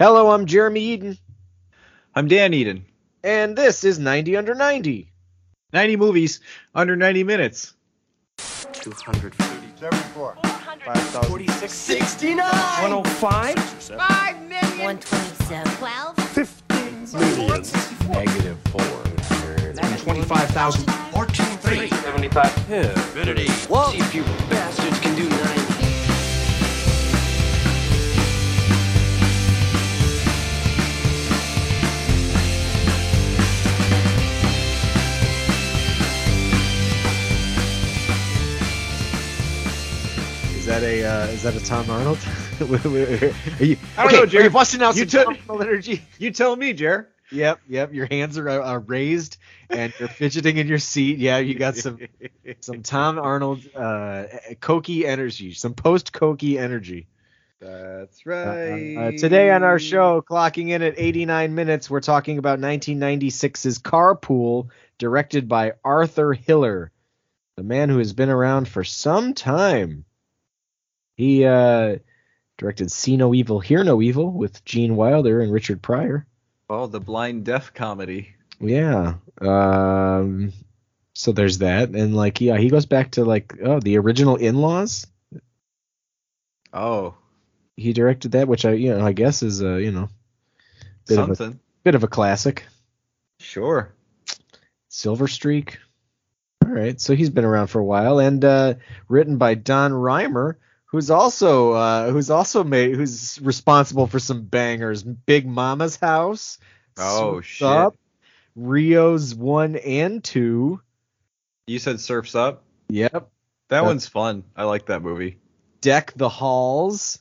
Hello, I'm Jeremy Eden, I'm Dan Eden. and this is 90 Under 90. 90 movies under 90 minutes. 250. 74. 46. 69. 105. 127. 12. 15 million. Negative 400. 25,000. 14. 3. 75. Infinity. Whoa. See if you bastards can do 90. That a uh, is that a Tom Arnold? Are you, I don't know, Jerry. you busting out You some Tom energy? You tell me, Jer. Yep, yep. Your hands are, are raised and you're fidgeting in your seat. Yeah, you got some some Tom Arnold uh, cokey energy, some post cokey energy. That's Uh, right. uh, today on our show, clocking in at 89 minutes, we're talking about 1996's Carpool, directed by Arthur Hiller, the man who has been around for some time. He uh, directed See No Evil, Hear No Evil with Gene Wilder and Richard Pryor. Oh, the blind deaf comedy. Yeah. Um, so there's that, and like, yeah, he goes back to like, oh, the original In-Laws. Oh, He directed that, which I, you know, I guess is a, you know, bit of a something. bit of a classic. Sure. Silver Streak. All right, so he's been around for a while, and uh, written by Don Reimer, who's also uh, who's also made who's responsible for some bangers. Big Momma's House. Oh, shit. Up, Rio's one and two. You said Surfs Up? Yep. That one's fun. I like that movie. Deck the Halls.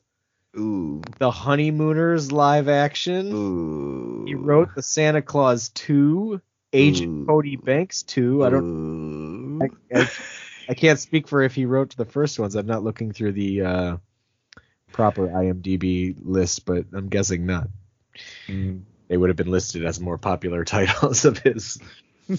Ooh. The Honeymooners live action. Ooh. He wrote the Santa Clause 2, Agent Ooh. Cody Banks 2. I don't don't. I, I, I can't speak for if he wrote the first ones. I'm not looking through the uh, proper IMDb list, but I'm guessing not. They would have been listed as more popular titles of his.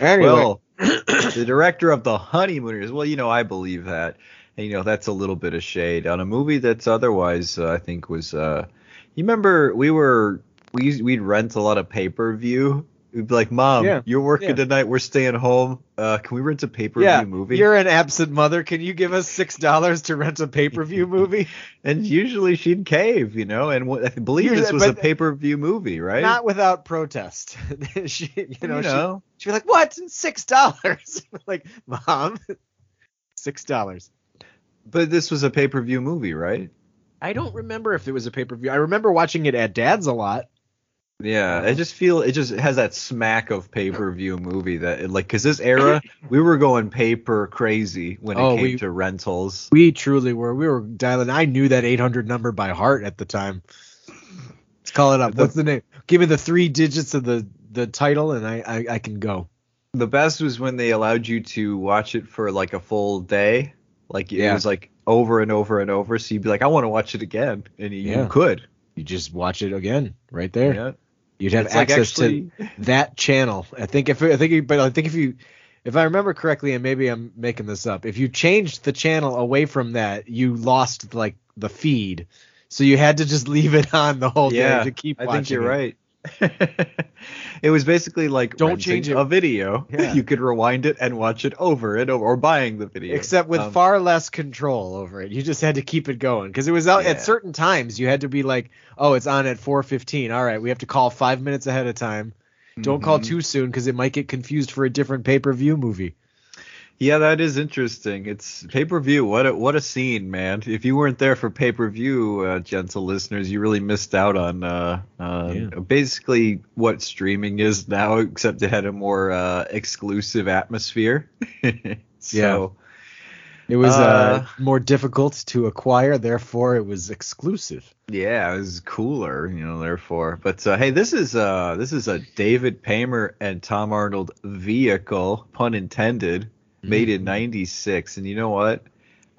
anyway, Well, the director of the Honeymooners. Well, you know, I believe that. And, you know, that's a little bit of shade on a movie that's otherwise, uh, I think, was. Uh, you remember we were we we'd rent a lot of pay per view. We'd be like, Mom, Yeah, you're working yeah. tonight. We're staying home. Uh, can we rent a pay per view yeah, movie? you're an absent mother. Can you give us six dollars to rent a pay per view movie? And usually she'd cave, you know. And what, I believe this was a pay per view movie, right? Not without protest. she, you know, you she- know. she'd be like, "What? Six dollars?" like, Mom, six dollars. but this was a pay per view movie, right? I don't remember if it was a pay per view. I remember watching it at Dad's a lot. Yeah, I just feel it just has that smack of pay per view movie that like because this era we were going paper crazy when it Oh, came we- to rentals. We truly were. We were dialing. I knew that 800 number by heart at the time. Let's call it up. The- What's the name? Give me the three digits of the the title, and I I, I can go. The best was when they allowed you to watch it for like a full day, like it Yeah. was like over and over and over. So you'd be like, I want to watch it again, and you, Yeah. you could. You just watch it again right there. Yeah, You'd have It's like access actually- to that channel. I think if I think you- but I think if you if I remember correctly, and maybe I'm making this up, if you changed the channel away from that, you lost like the feed. So you had to just leave it on the whole yeah. day to keep I think you're it. right. it was basically like Don't change it. a video. Yeah. You could rewind it and watch it over and over, or buying the video. except with Um, far less control over it. You just had to keep it going because it was out Yeah. at certain times. You had to be like, "Oh, it's on at 4:15. All right, we have to call five minutes ahead of time. Don't call mhm. too soon because it might get confused for a different pay-per-view movie." Yeah, that is interesting. It's pay per view. What a what a scene, man! If you weren't there for pay per view, uh, gentle listeners, you really missed out on uh, uh, Yeah. basically what streaming is now, except it had a more uh, exclusive atmosphere. so, It was uh, Uh, more difficult to acquire, therefore it was exclusive. yeah, it was cooler, you know. Therefore, but uh, hey, this is uh this is a David Paymer and Tom Arnold vehicle, pun intended, made in '96, and you know what?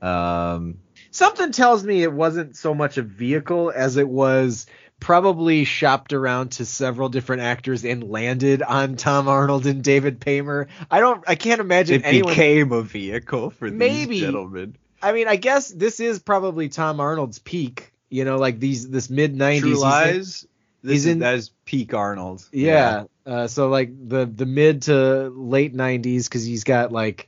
Um, Something tells me it wasn't so much a vehicle as it was probably shopped around to several different actors and landed on Tom Arnold and David Paymer. I don't I can't imagine it anyone became a vehicle for Maybe. these gentlemen. I mean, I guess this is probably Tom Arnold's peak You know, like these this mid '90s. True he's Lies. This he's is, in- that is peak Arnold. Yeah. Uh, so like the the mid to late '90s because he's got like,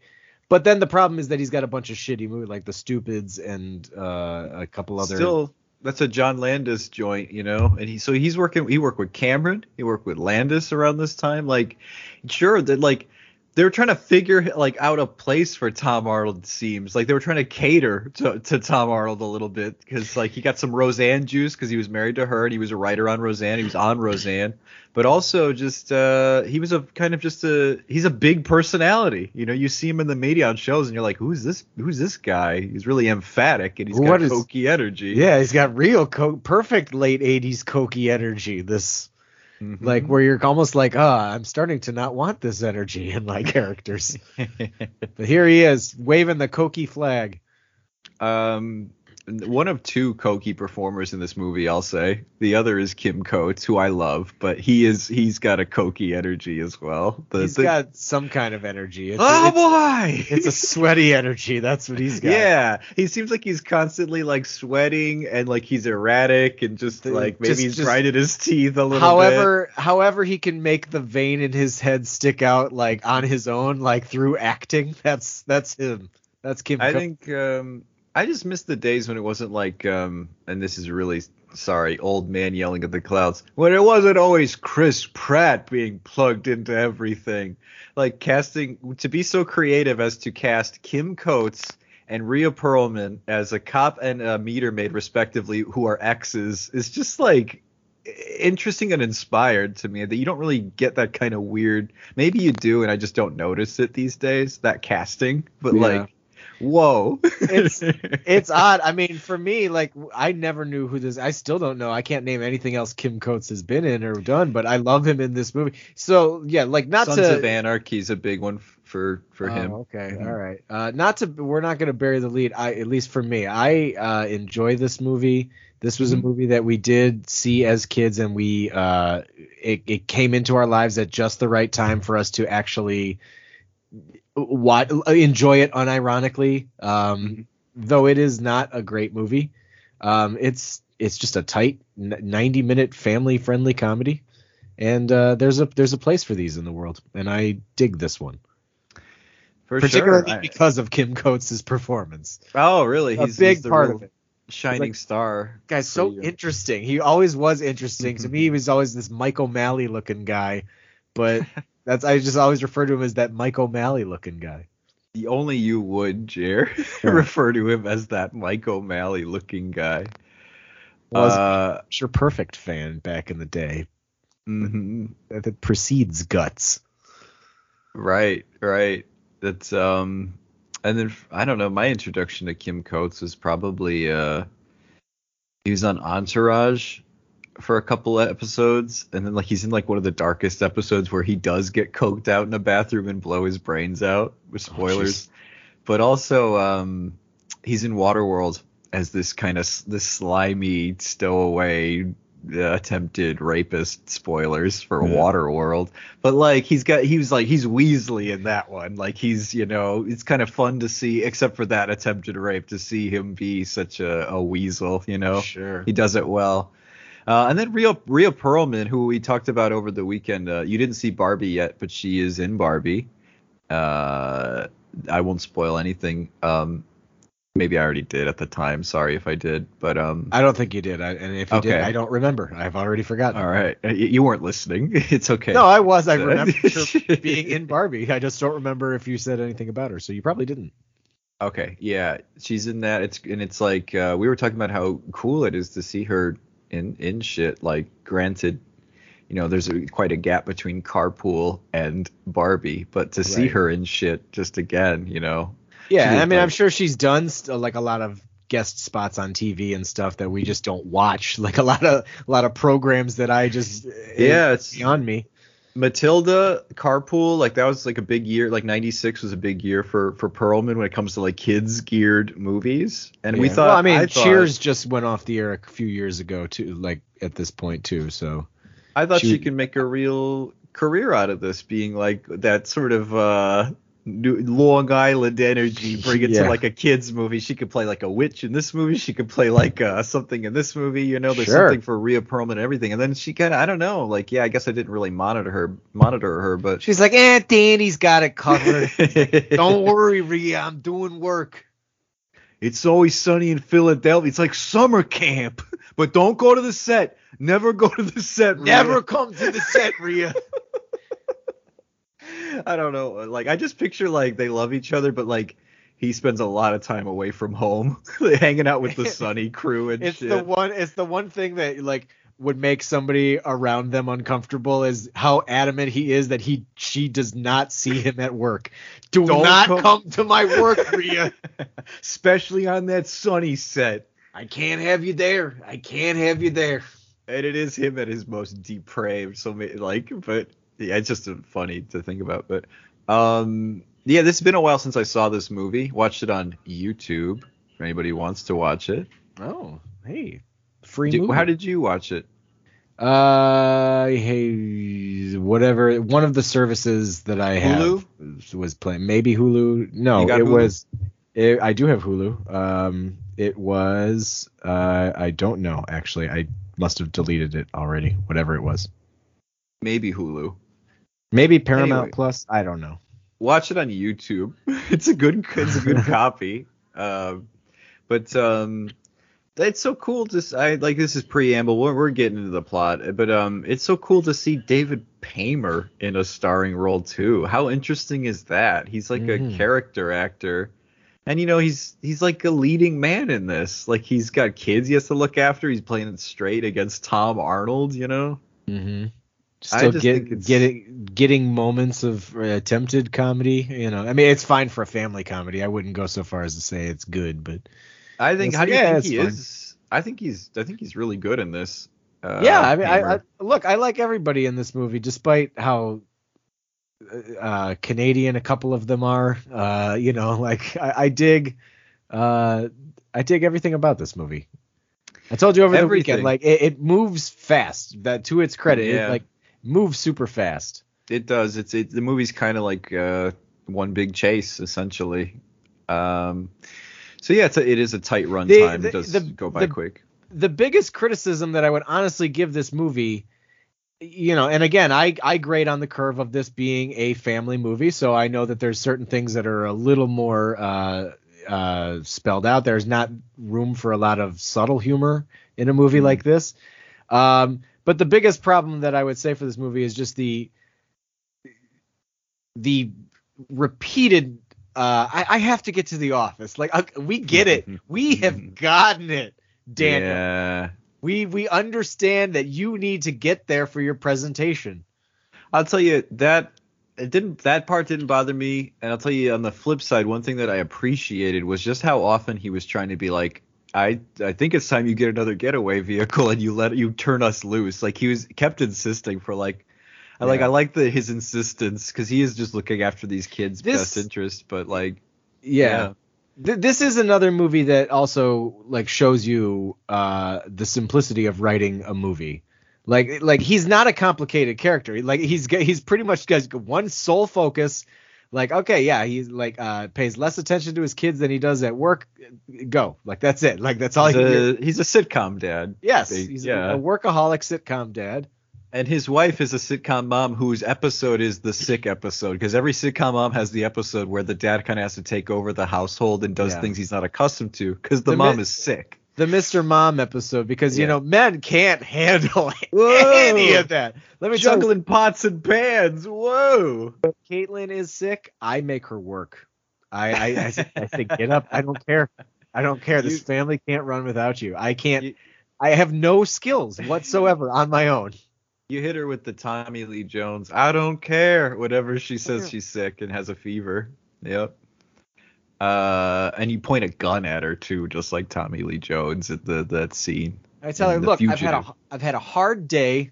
but then the problem is that he's got a bunch of shitty movies like The Stupids and uh, a couple other. Still, that's a John Landis joint, you know. And he so he's working. He worked with Cameron. He worked with Landis around this time. Like, sure that like they were trying to figure like out a place for Tom Arnold. It seems like they were trying to cater to, to Tom Arnold a little bit because like he got some Roseanne juice because he was married to her and he was a writer on Roseanne. He was on Roseanne, but also just uh he was a kind of just a he's a big personality. You know, you see him in the media on shows and you're like, who's this? Who's this guy? He's really emphatic and he's What got is- cokey energy. Yeah, he's got real co- perfect late '80s cokey energy. This Mhm. like where you're almost like, ah, I'm starting to not want this energy in my characters. but here he is waving the cokey flag. um, one of two Koki performers in this movie, I'll say. The other is Kim Coates, who I love, but he is he's got a Koki energy as well. The, He's the- got some kind of energy. It's, oh it's, boy, it's a sweaty energy. That's what he's got. yeah. He seems like he's constantly like sweating and like he's erratic and just like maybe just- he's just- grinding his teeth a little bit. However, however he can make the vein in his head stick out like on his own, like through acting. That's that's him. That's Kim. I Co- think um, I just miss the days when it wasn't like, um, and this is really sorry, old man yelling at the clouds. When it wasn't always Chris Pratt being plugged into everything, like casting to be so creative as to cast Kim Coates and Rhea Perlman as a cop and a meter maid respectively, who are exes, is just like interesting and inspired to me that you don't really get that kind of weird maybe you do and i just don't notice it these days that casting but Yeah. like whoa It's- it's odd. I mean, for me, like I never knew who this. I still don't know. I can't name anything else Kim Coates has been in or done, but I love him in this movie. So yeah, like not Sons to. of Anarchy is a big one for for Oh, him. okay, Mhm. all right. Uh, not to. We're not going to bury the lead. I at least for me, I uh, enjoy this movie. This was Mhm. a movie that we did see as kids, and we uh, it, it came into our lives at just the right time for us to actually what enjoy it unironically. Um, though it is not a great movie, um, it's it's just a tight 90 minute family friendly comedy, and uh, there's a there's a place for these in the world, and I dig this one For particularly sure. I- because of Kim Coates' performance. oh, really? He's a big he's part of it. shining Like- star. Guy's so you. interesting. He always was interesting. to me, he was always this Mike O'Malley looking guy, but that's I just always refer to him as that Mike O'Malley looking guy. The only you would, Jer, Yeah. refer to him as that Mike O'Malley looking guy. Was uh, sure perfect fan back in the day mhm. that precedes Guts. Right, right. That's um, and then I don't know. My introduction to Kim Coates was probably uh, he was on Entourage for a couple of episodes, and then like he's in like one of the darkest episodes where he does get coked out in a bathroom and blow his brains out. With Oh, spoilers, but also um, he's in Waterworld as this kind of this slimy stowaway uh, attempted rapist spoilers for Yeah. Waterworld but like he's got he was like he's Weasley in that one like he's you know it's kind of fun to see except for that attempted rape to see him be such a, a weasel you know Sure. he does it well uh, and then Rhea, Rhea Perlman, who we talked about over the weekend, uh, you didn't see Barbie yet, but she is in Barbie. Uh, I won't spoil anything. Um, maybe I already did at the time. Sorry if I did, but um, I don't think you did. I, and if you did, I don't remember. I've already forgotten. all right, Uh, you weren't listening. It's okay. No, I was. I remember being in Barbie. I just don't remember if you said anything about her. So you probably didn't. Okay, yeah, she's in that. It's and it's like uh, we were talking about how cool it is to see her in in shit. Like, granted, you know, there's a, quite a gap between Carpool and Barbie, but to see her in shit just again, you know, Yeah, I mean, I'm sure she's done st- like a lot of guest spots on TV and stuff that we just don't watch. Like a lot of a lot of programs that I just Yeah, it's- beyond me. Matilda, Carpool, like that was like a big year. Like '96 was a big year for for Perlman when it comes to like kids geared movies. And we thought, well, I mean, thought- Cheers just went off the air a few years ago too. Like at this point too. So I thought She she, could make a real career out of this, being like that sort of uh New- Long Island energy, bring it Yeah. to like a kids movie. She could play like a witch in this movie. She could play like uh, something in this movie. You know, there's Sure. something for Rhea Perlman and everything. And then she kind of, I don't know, like yeah, I guess I didn't really monitor her, monitor her, but She's like, eh, Danny's got it covered. Don't worry, Rhea. I'm doing work. It's always sunny in Philadelphia. It's like summer camp. But don't go to the set. Never go to the set. Rhea. Never come to the set, Rhea. I don't know. Like I just picture like they love each other, but like he spends a lot of time away from home, hanging out with the Sunny crew and It's shit. the one. It's the one thing that like would make somebody around them uncomfortable is how adamant he is that he she does not see him at work. Do Don't not come- come to my work, Rhea. Especially on that Sunny set. I can't have you there. I can't have you there. And it is him at his most depraved. So like, but yeah, it's just uh, funny to think about. But um, yeah, this has been a while since I saw this movie. Watched it on YouTube. If anybody who wants to watch it, Oh, hey, free Did- movie. how did you watch it? Uh, hey, whatever. One of the services that I have was playing. Maybe Hulu. No, it Hulu? was. It, I do have Hulu. Um, it was. Uh, I don't know actually. I must have deleted it already. Whatever it was. Maybe Hulu. Maybe Paramount Anyway. Plus. I don't know. watch it on YouTube. It's a good it's a good copy. Um, but um, it's so cool to I like this is preamble. We're, we're getting into the plot, but um, it's so cool to see David Paymer in a starring role too. How interesting is that? He's like Mhm. a character actor. And you know he's he's like a leading man in this. Like he's got kids he has to look after. He's playing it straight against Tom Arnold. You know. Mm-hmm. I Still get, getting getting moments of uh, attempted comedy. You know, I mean, it's fine for a family comedy. I wouldn't go so far as to say it's good, but I think. How do you yeah, think he is? I think he's. I think he's really good in this. Uh, yeah, I mean, I, I look, I like everybody in this movie, despite how uh, Canadian a couple of them are. Uh, you know, like I, I dig, uh, I dig everything about this movie. I told you over the weekend, like it, it moves fast. That to its credit, Yeah. it like moves super fast. It does. It's it. The movie's kind of like uh, one big chase, essentially. Um, so yeah, it's a, it is a tight run The- time. the- it does the- go by quick. the biggest criticism that I would honestly give this movie, you know, and again, I I grade on the curve of this being a family movie, so I know that there's certain things that are a little more uh, uh, spelled out. There's not room for a lot of subtle humor in a movie like this. Um, but the biggest problem that I would say for this movie is just the the repeated uh, I, I have to get to the office. Like uh, we get it. We have gotten it. Daniel. Yeah. We we understand that you need to get there for your presentation. I'll tell you that it didn't that part didn't bother me, and I'll tell you on the flip side, one thing that I appreciated was just how often he was trying to be like, I I think it's time you get another getaway vehicle and you let you turn us loose. Like he was kept insisting for like. I like I like the his insistence because he is just looking after these kids' This- best interest, but like Yeah. Th- this is another movie that also like shows you uh the simplicity of writing a movie. Like like he's not a complicated character. Like he's he's pretty much got one sole focus. Like okay, yeah, he's like uh pays less attention to his kids than he does at work. Go. Like that's it. Like that's all he's he a, he's a sitcom dad. Yes, Big- he's yeah. a workaholic sitcom dad. And his wife is a sitcom mom whose episode is the sick episode because every sitcom mom has the episode where the dad kind of has to take over the household and does Yeah. things he's not accustomed to because the, The mom mi- is sick. The Mr. Mom episode because you know men can't handle Whoa. any of that. Let me Juggling pots and pans. Whoa. Caitlin is sick. I make her work. I I, I, say- I say get up. I don't care. I don't care. This You- family can't run without you. I can't. You- I have no skills whatsoever on my own. You hit her with the Tommy Lee Jones. I don't care. Whatever she says she's sick and has a fever. Yep. Uh, and you point a gun at her too, just like Tommy Lee Jones at the that scene. I tell her, look, I've had a. I've had a hard day.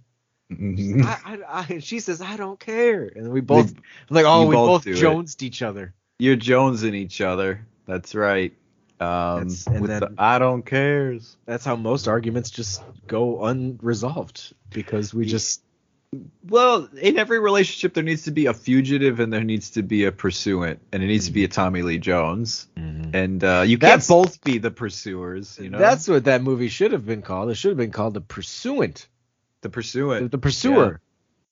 Mhm. I, I, I, she says, I don't care. And we both like, oh, we both both do it. jonesed each other. You're jonesing each other. That's right. Um, That's- and with then- the I don't cares. That's how most arguments just go unresolved because we just Well, in every relationship, there needs to be a fugitive and there needs to be a pursuant, and it needs to be a Tommy Lee Jones. And uh, you can't both be the pursuers, you know. That's what that movie should have been called. It should have been called The Pursuant. the The, pursuant. the Pursuer.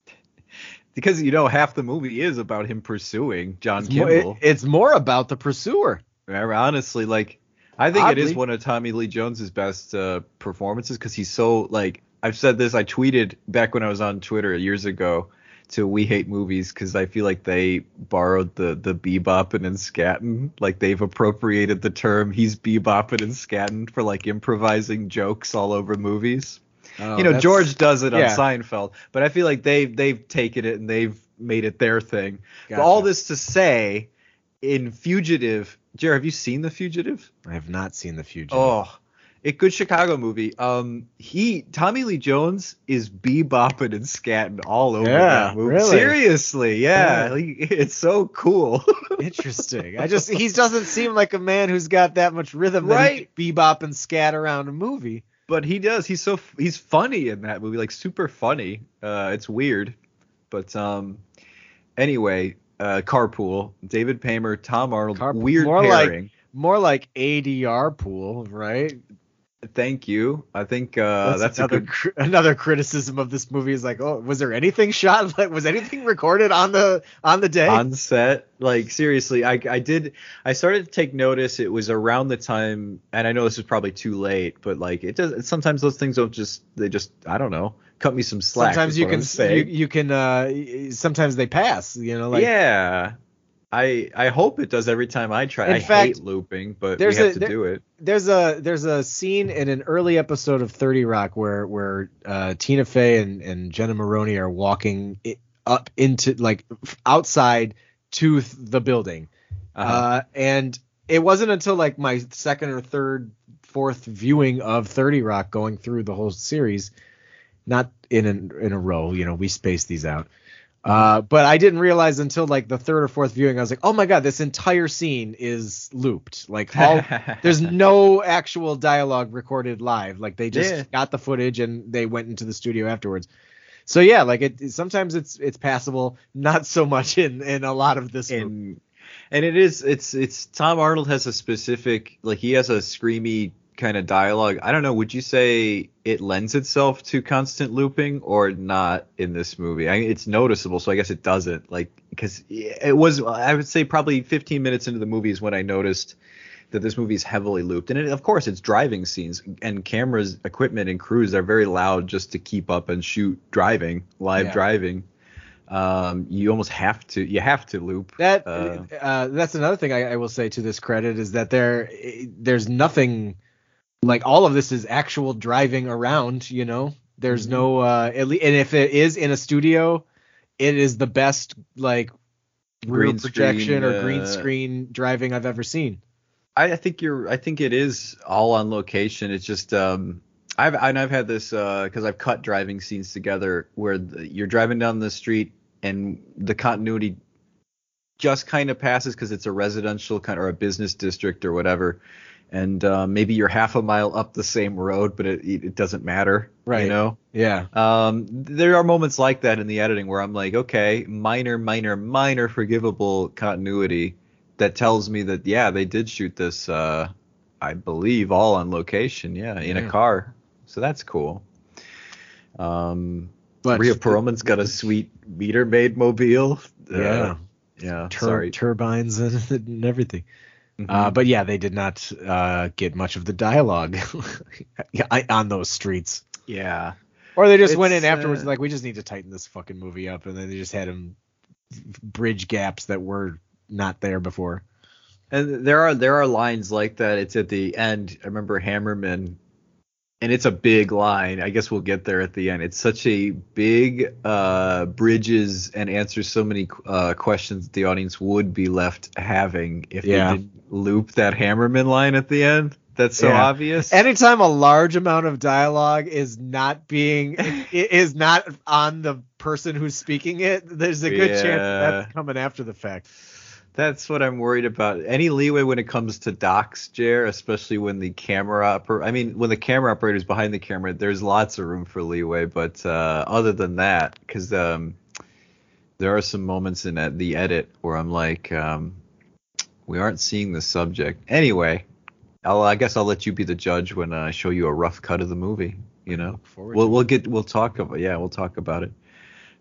because you know half the movie is about him pursuing John It's more, it- it's more about the pursuer. Honestly, like I think it is one of Tommy Lee Jones's best uh, performances because he's so like I've said this. I tweeted back when I was on Twitter years ago to We Hate Movies because I feel like they borrowed the the bebopping and scatting. Like they've appropriated the term he's bebopping and scatting for like improvising jokes all over movies. Oh, you know, George does it on. Seinfeld, but I feel like they've they've taken it and they've made it their thing. Gotcha. all this to say, in Fugitive, Jared, have you seen The Fugitive? I have not seen The Fugitive. Oh, a good Chicago movie. Um, he Tommy Lee Jones is bebopping and scatting all over Yeah, that movie. really? Seriously, yeah, Yeah. He, it's so cool. Interesting. I just he doesn't seem like a man who's got that much rhythm that Right. he can bebop and scat around a movie. but he does. He's so he's funny in that movie, like super funny. Uh, it's weird, but um, anyway, uh, Carpool, David Paymer, Tom Arnold, Carpool. weird More like- pairing. More like ADR pool, right? Thank you. I think uh, that's, a another good. cri- another criticism of this movie is like, oh, was there anything shot? Like, was anything recorded on the on the day? on set like seriously i i did i started to take notice it was around the time and i know this is probably too late but like it does sometimes those things don't just they just i don't know cut me some slack sometimes you can I'm you, you can uh sometimes they pass. You know, like yeah i i hope it does every time i try In i fact, hate looping but we have a- to there- do it there's a there's a scene in an early episode of 30 Rock where where uh, Tina Fey and, and Jenna Maroney are walking up into like outside to th- the building, uh-huh. uh, and it wasn't until like my second or third fourth viewing of 30 Rock going through the whole series, not in an, in a row. You know, we spaced these out. Uh, but I didn't realize until like the third or fourth viewing, I was like, oh my god, this entire scene is looped. Like all there's no actual dialogue recorded live. Like they just Yeah. got the footage and they went into the studio afterwards. So yeah, like it sometimes it's it's passable, not so much in in a lot of this and it is it's it's Tom Arnold has a specific like he has a screamy kind of dialogue. I don't know. Would you say it lends itself to constant looping or not in this movie? I mean, it's noticeable, so I guess it doesn't. Like because it was I would say probably 15 minutes into the movie is when I noticed that this movie is heavily looped. And it, of course, it's driving scenes and cameras, equipment, and crews are very loud just to keep up and shoot driving, live Yeah. driving. Um, you almost have to, you have to loop. That uh, uh, that's another thing I, I will say to this credit is that there there's nothing like all of this is actual driving around. You know, there's Mm-hmm. no uh, at least, and if it is in a studio, it is the best like Green projection screen, or green uh, screen driving I've ever seen. I, I think you're. I think it is all on location. It's just. Um, I've and I've had this uh because I've cut driving scenes together where the, you're driving down the street and the continuity just kind of passes because it's a residential kind or a business district or whatever, and uh, maybe you're half a mile up the same road, but it it doesn't matter. Right. You know. Yeah. Um, there are moments like that in the editing where I'm like, okay, minor, minor, minor forgivable continuity that tells me that yeah, they did shoot this. Uh, I believe all on location, yeah, in Yeah. a car. So that's cool. Um, But Rhea Perlman's got a sweet meter maid mobile. Uh, yeah, yeah. tur- sorry. turbines and, and everything. Mhm. Uh, but yeah, they did not uh, get much of the dialogue on those streets. yeah. Or they just went in afterwards uh, like we just need to tighten this fucking movie up, and then they just had him bridge gaps that were not there before. And there are there are lines like that. It's at the end. I remember Hammerman, and it's a big line. I guess we'll get there at the end. It's such a big uh, bridges and answers so many uh, questions that the audience would be left having if Yeah. they didn't loop that Hammerman line at the end. That's so Yeah. obvious. Anytime a large amount of dialogue is not being is not on the person who's speaking it, there's a good chance that that's coming after the fact. That's what I'm worried about. Any leeway when it comes to docs, Jer, especially when the camera oper- I mean, when the camera operator's behind the camera, there's lots of room for leeway. But uh, other than that, because um, there are some moments in the edit where I'm like, um, we aren't seeing the subject. Anyway, I'll, I guess I'll let you be the judge when I show you a rough cut of the movie. You know, we'll we'll get we'll talk about yeah we'll talk about it.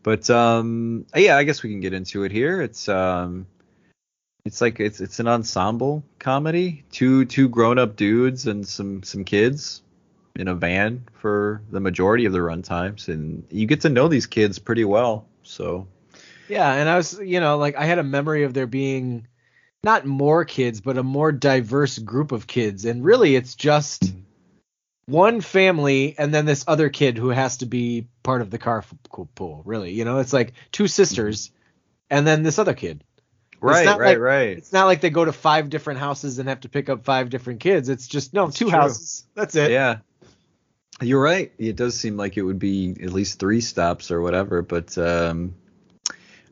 But um, yeah, I guess we can get into it here. It's um, it's like it's it's an ensemble comedy. Two two grown up dudes and some some kids in a van for the majority of the run times, and you get to know these kids pretty well. So Yeah, and I was, you know, like I had a memory of there being not more kids, but a more diverse group of kids, and really it's just mm-hmm. one family and then this other kid who has to be part of the car pool. Really, you know, it's like two mm-hmm. sisters and then this other kid. Right right like- right. It's not like they go to five different houses and have to pick up five different kids. It's just no, two true. houses. That's it. Yeah. You're right. It does seem like it would be at least three stops or whatever, but um,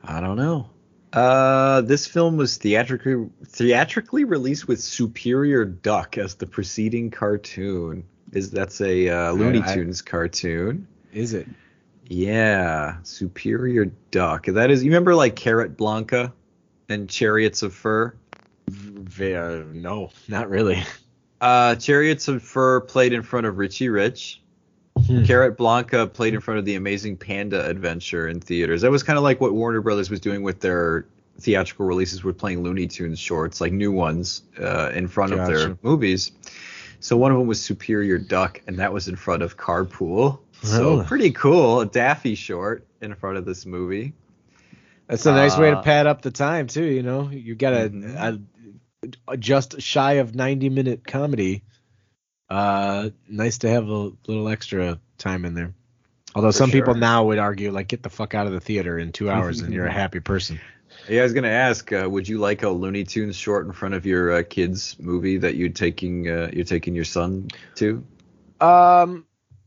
I don't know. Uh, this film was theatrically theatrically released with Superior Duck as the preceding cartoon. Is that's a uh, Looney I- Tunes cartoon? Is it? Yeah, Superior Duck. That is. You remember like Carrot Blanca and Chariots of Fur? V- uh, no, not really. Uh, Chariots of Fur played in front of Richie Rich. Hmm. Carrot Blanca played in front of the Amazing Panda Adventure in theaters. That was kind of like what Warner Brothers was doing with their theatrical releases, with playing Looney Tunes shorts, like new ones, uh, in front of their movies. So one of them was Superior Duck, and that was in front of Carpool. So Oh. pretty cool. A Daffy short in front of this movie. That's a nice way to Uh, pad up the time too. You know, you got a, a, a just shy of 90 minute comedy. Uh, nice to have a little extra time in there. Although some people now would argue like get the fuck out of the theater in two hours and you're a happy person. Yeah, I was gonna ask, uh, would you like a Looney Tunes short in front of your uh, kids' movie that you're taking uh, you're taking your son to? Um,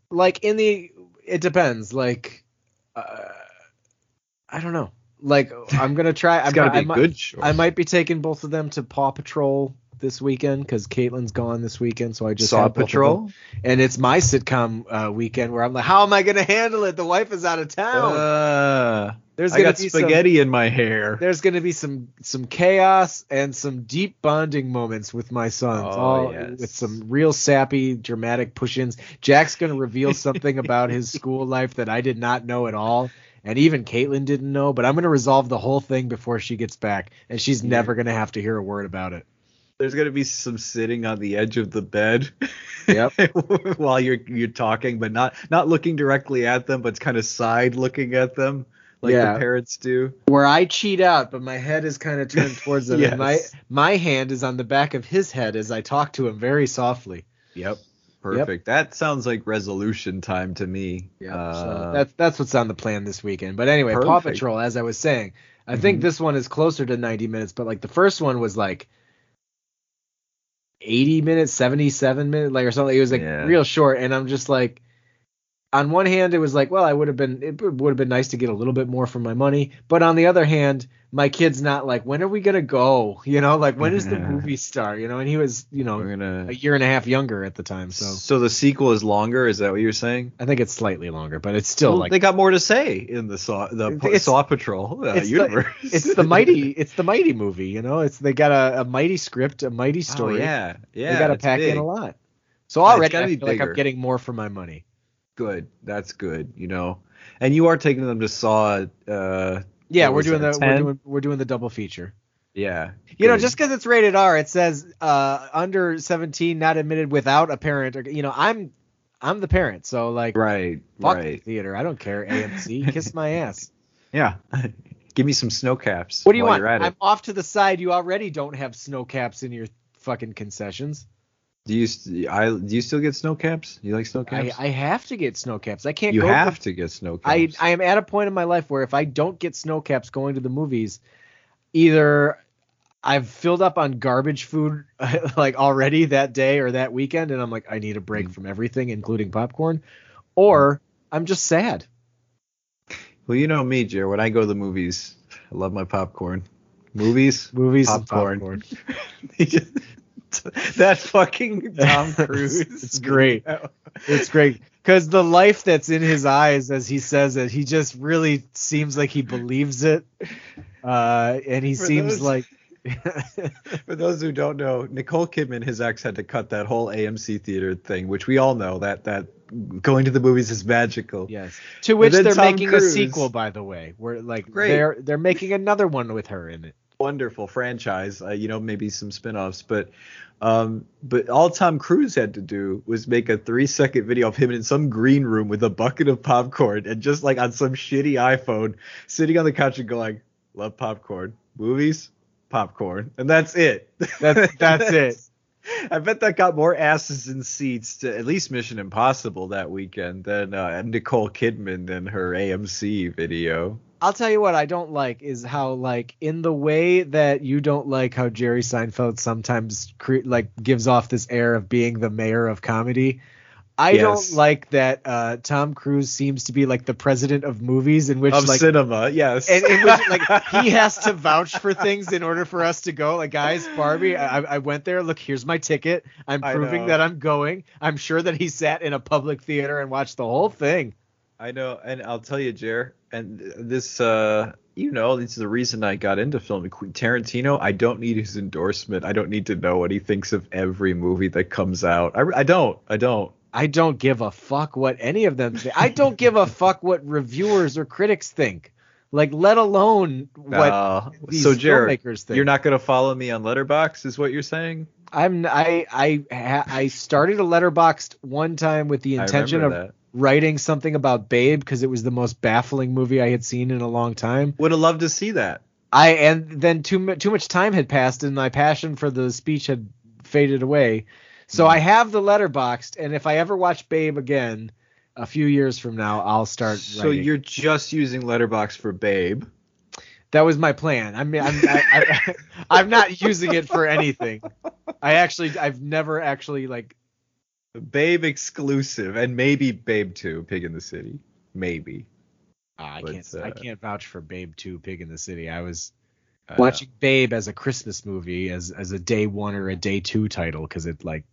like in the, it depends. Like, uh, I don't know. Like I'm gonna try. It's I'm got to be might- good short. I might be taking both of them to Paw Patrol this weekend because Caitlin's gone this weekend, so I just Saw. Patrol. and it's my sitcom uh, weekend where I'm like, how am I gonna handle it? The wife is out of town. Uh, there's gonna got be spaghetti in my hair. There's gonna be some some chaos and some deep bonding moments with my sons, Oh, all yes. with some real sappy, dramatic push-ins. Jack's gonna reveal something about his school life that I did not know at all. And even Caitlin didn't know, but I'm gonna resolve the whole thing before she gets back, and she's Yeah. never gonna have to hear a word about it. There's gonna be some sitting on the edge of the bed. Yep. while you're you're talking, but not not looking directly at them, but kind of side looking at them, like Yeah. the parents do. where I cheat out, but my head is kind of turned towards them. and my my hand is on the back of his head as I talk to him very softly. Yep. Perfect. That sounds like resolution time to me. Yeah. Uh, that's that's what's on the plan this weekend. But anyway, Paw Patrol, as I was saying, I think Mhm. this one is closer to 90 minutes, but like the first one was like 80 minutes, 77 minutes, like or something. It was like Yeah. real short, and I'm just like. On one hand, it was like, well, I would have been, it would have been nice to get a little bit more for my money. But on the other hand, my kid's not like, when are we gonna go? You know, like when is the movie star You know, and he was, you know, gonna. a year and a half younger at the time, so So the sequel is longer. Is that what you're saying? I think it's slightly longer, but it's still Well, like they got more to say in the Saw the It's- Saw Patrol uh, it's the- universe. it's the mighty it's the mighty movie you know it's they got a, a mighty script a mighty Oh, story yeah, yeah. they got to pack in a lot so already I feel like I'm getting more for my money Good. That's good. You know, and you are taking them to Saw. Uh, yeah we're doing that, the we're doing we're doing the double feature yeah. you know just because it's rated r it says uh under 17 not admitted without a parent or you know i'm i'm the parent so like right, fuck right. the theater i don't care amc kiss my ass Yeah. Give me some Sno-Caps. what do you while want i'm it. off to the side you already don't have Sno-Caps in your fucking concessions Do you st- I do you still get Sno-Caps? You like snow I, caps? I have to get Sno-Caps i can't you have to get snow I, caps. I I am at a point in my life where if I don't get Sno-Caps going to the movies, either I've filled up on garbage food like already that day or that weekend, and I'm like, I need a break Mm. from everything, including popcorn, or I'm just sad. well, you know me, Jer. When I go to the movies, I love my popcorn. Movies. Movies Popcorn. popcorn. That fucking Tom Cruise. It's great. It's great because the life that's in his eyes as he says it, he just really seems like he believes it, uh, and he For seems those- like. For those who don't know, Nicole Kidman, his ex, had to cut that whole AMC theater thing, which we all know that that going to the movies is magical. Yes. To which they're Tom making Cruise- a sequel, by the way. Where like Great. they're they're making another one with her in it. Wonderful franchise. Uh, you know, maybe some spin-offs, but um, but all Tom Cruise had to do was make a three-second video of him in some green room with a bucket of popcorn and just like on some shitty iPhone, sitting on the couch and going, "Love popcorn, movies, popcorn," and that's it. That's that's it. I bet that got more asses in seats to at least Mission Impossible that weekend than uh, Nicole Kidman than her AMC video. I'll tell you what I don't like is how like in the way that you don't like how Jerry Seinfeld sometimes cre- like gives off this air of being the mayor of comedy. I Yes. don't like that uh, Tom Cruise seems to be like the president of movies in which Of like cinema, yes. and in which like he has to vouch for things in order for us to go. Like, guys, Barbie, I, I went there. Look, here's my ticket. I'm proving that I'm going. I'm sure that he sat in a public theater and watched the whole thing. I know, and I'll tell you, Jer, and this, uh, you know, this is the reason I got into film. Tarantino, I don't need his endorsement. I don't need to know what he thinks of every movie that comes out. I, I don't. I don't. I don't give a fuck what any of them think. I don't give a fuck what reviewers or critics think. Like, let alone what Uh, these so, Jer, filmmakers think. you're not going to follow me on Letterboxd, is what you're saying? I'm I I I started a Letterboxd one time with the intention of that. Writing something about Babe because it was the most baffling movie I had seen in a long time. Would have loved to see that. I and then too too much time had passed and my passion for the speech had faded away. So Hmm. I have the Letterboxd, and if I ever watch Babe again, a few years from now, I'll start. So writing. you're just using Letterboxd for Babe. that was my plan. I mean, I'm I, I, I'm not using it for anything. I actually I've never actually like Babe exclusive, and maybe Babe 2, Pig in the City. Maybe. ah, I But, can't I uh, can't vouch for Babe 2 Pig in the City. I was Uh, watching Babe as a Christmas movie as as a day one or a day two title because it like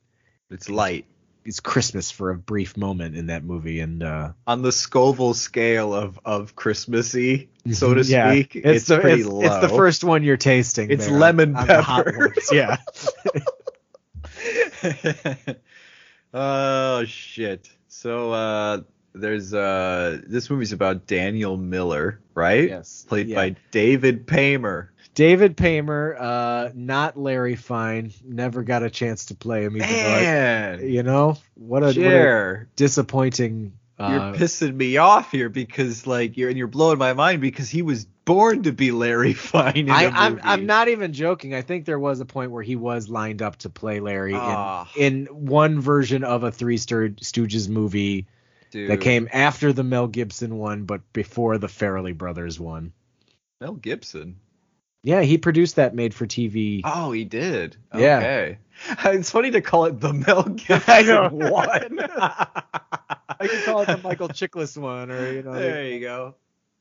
It's light. it's Christmas for a brief moment in that movie and uh On the Scoville scale of, of Christmassy, so to yeah, speak, it's, it's, the pretty it's, low. it's the first one you're tasting. It's there lemon on the hot pepper. ones, Yeah. oh shit. So uh there's uh this movie's about Daniel Miller, right? Yes. Played Yeah. by David Paymer. David Paymer, uh, not Larry Fine. Never got a chance to play him. Even though I- Man, you know what a, what a disappointing. You're Uh, pissing me off here because like you're and you're blowing my mind because he was born to be Larry Fine in I, I'm. I'm not even joking. I think there was a point where he was lined up to play Larry Ah. in, in one version of a Three Stooges movie Dude, that came after the Mel Gibson one, but before the Farrelly Brothers one. Mel Gibson. Yeah, he produced that made-for-TV. Oh, he did. Yeah. Okay. It's funny to call it the Mel Gibson one. I could call it the Michael Chiklis one, or you know. there you go.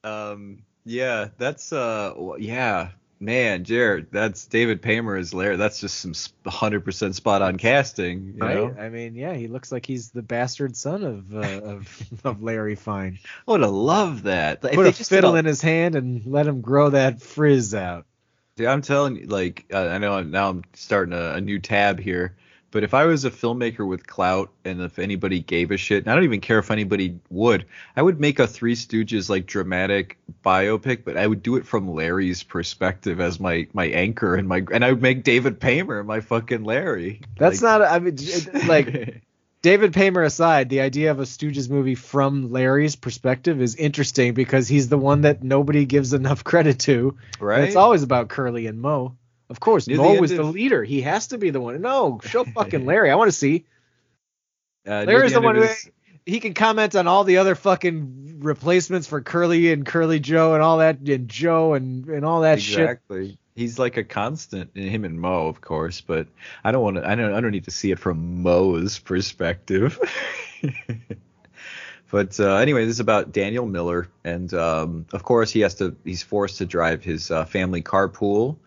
Um, yeah, that's uh, yeah, man, Jared, that's David Paymer as Larry. That's just some hundred percent spot on casting. You right? know, I mean, yeah, he looks like he's the bastard son of uh, of, of Larry Fine. I would have loved that. If Put they a just fiddle a- in his hand and let him grow that frizz out. Dude, I'm telling you, like, uh, I know now I'm starting a, a new tab here, but if I was a filmmaker with clout and if anybody gave a shit, and I don't even care if anybody would, I would make a Three Stooges like dramatic biopic, but I would do it from Larry's perspective as my my anchor and my and I would make David Paymer my fucking Larry. That's Like- not. I mean, like David Paymer aside, the idea of a Stooges movie from Larry's perspective is interesting because he's the one that nobody gives enough credit to. And right. it's always about Curly and Moe. Of course, Near the Moe end was the leader. He has to be the one. No, show fucking Larry. I want to see. uh, Larry's the end one of who his- he can comment on all the other fucking replacements for Curly and Curly Joe and all that and Joe and and all that shit. exactly. He's like a constant in him and Moe, of course, but I don't want to. I don't. I don't need to see it from Moe's perspective. but uh, anyway, this is about Daniel Miller, and um, of course he has to. He's forced to drive his uh, family carpool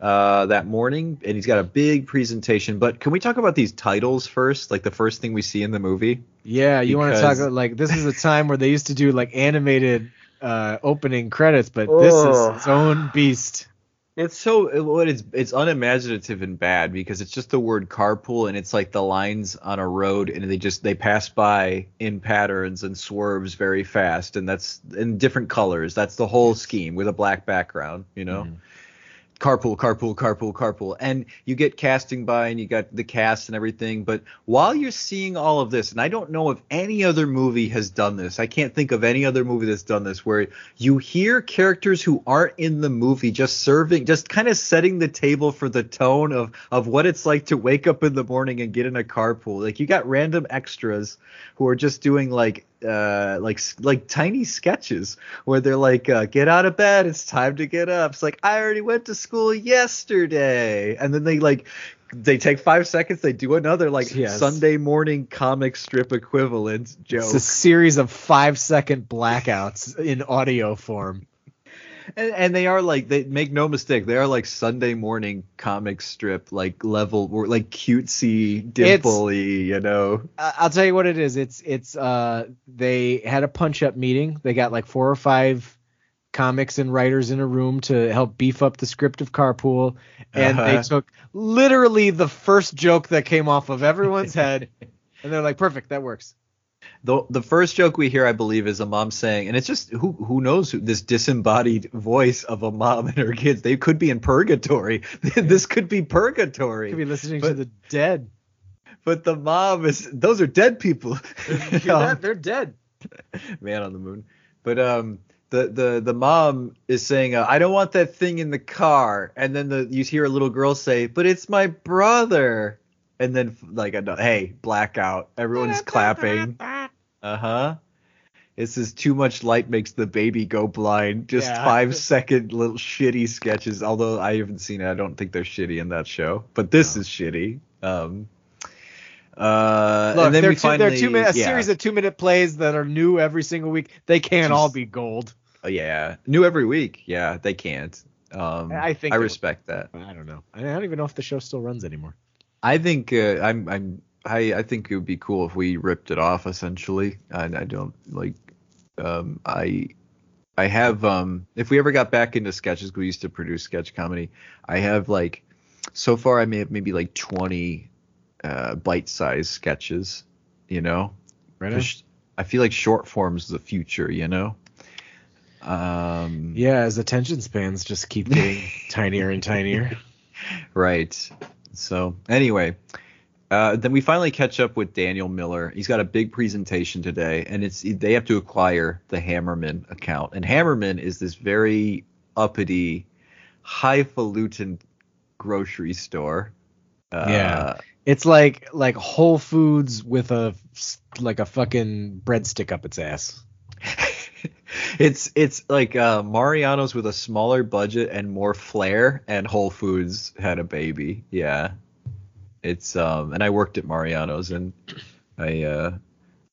uh, that morning, and he's got a big presentation. But can we talk about these titles first? Like the first thing we see in the movie. Yeah, you want to talk about like this is a time where they used to do like animated uh opening credits, but this Oh. is its own beast. It's so what it's it's unimaginative and bad because it's just the word carpool and it's like the lines on a road and they just they pass by in patterns and swerves very fast and that's in different colors. That's the whole scheme with a black background, you know. Mm-hmm. Carpool, carpool, carpool, carpool, and you get casting by and you got the cast and everything. But while you're seeing all of this, and I don't know if any other movie has done this, I can't think of any other movie that's done this, where you hear characters who aren't in the movie just serving, just kind of setting the table for the tone of of what it's like to wake up in the morning and get in a carpool. Like you got random extras who are just doing like uh like like tiny sketches where they're like uh, get out of bed it's time to get up it's like i already went to school yesterday and then they like they take five seconds they do another like Yes. sunday morning comic strip equivalent joke It's a series of five second blackouts in audio form. And, and they are like they make no mistake they are like sunday morning comic strip like level or like cutesy dimpley you know I'll tell you what it is. It's it's uh they had a punch up meeting. They got like four or five comics and writers in a room to help beef up the script of Carpool, and they Uh-huh. took literally the first joke that came off of everyone's head, and they're like, perfect, that works. The the first joke we hear, I believe, is a mom saying, and it's just who who knows who, this disembodied voice of a mom and her kids. They could be in purgatory. this could be purgatory. Could be listening to the dead. but the mom is those are dead people. They're, they're dead. Man on the moon. But um the the the mom is saying, uh, I don't want that thing in the car, and then the you hear a little girl say, but it's my brother. And then like a hey blackout, everyone's clapping. Uh huh. This is too much light makes the baby go blind. Just Yeah. five second little shitty sketches. Although I haven't seen it, I don't think they're shitty in that show. But this is shitty. Um. Uh. Look, they're two, finally, they're two minute, a yeah. series of two minute plays that are new every single week. They can't all be gold. Oh, yeah, new every week. Yeah, they can't. Um, I think I would- respect that. I don't know. I don't even know if the show still runs anymore. I think uh, I'm I'm I I think it would be cool if we ripped it off essentially. I, I don't like um I I have um if we ever got back into sketches we used to produce sketch comedy. I have like so far I may have maybe like 20 uh bite-sized sketches, you know. Right. I feel like short form's the future, you know. Um Yeah, as attention spans just keep getting tinier and tinier. Right. So anyway, uh, then we finally catch up with Daniel Miller. He's got a big presentation today, and it's they have to acquire the Hammerman account. And Hammerman is this very uppity, highfalutin grocery store. Uh, Yeah. It's like like Whole Foods with a like a fucking breadstick up its ass. it's it's like uh, Mariano's with a smaller budget and more flair, and Whole Foods had a baby. Yeah, it's um, and I worked at Mariano's, and I uh,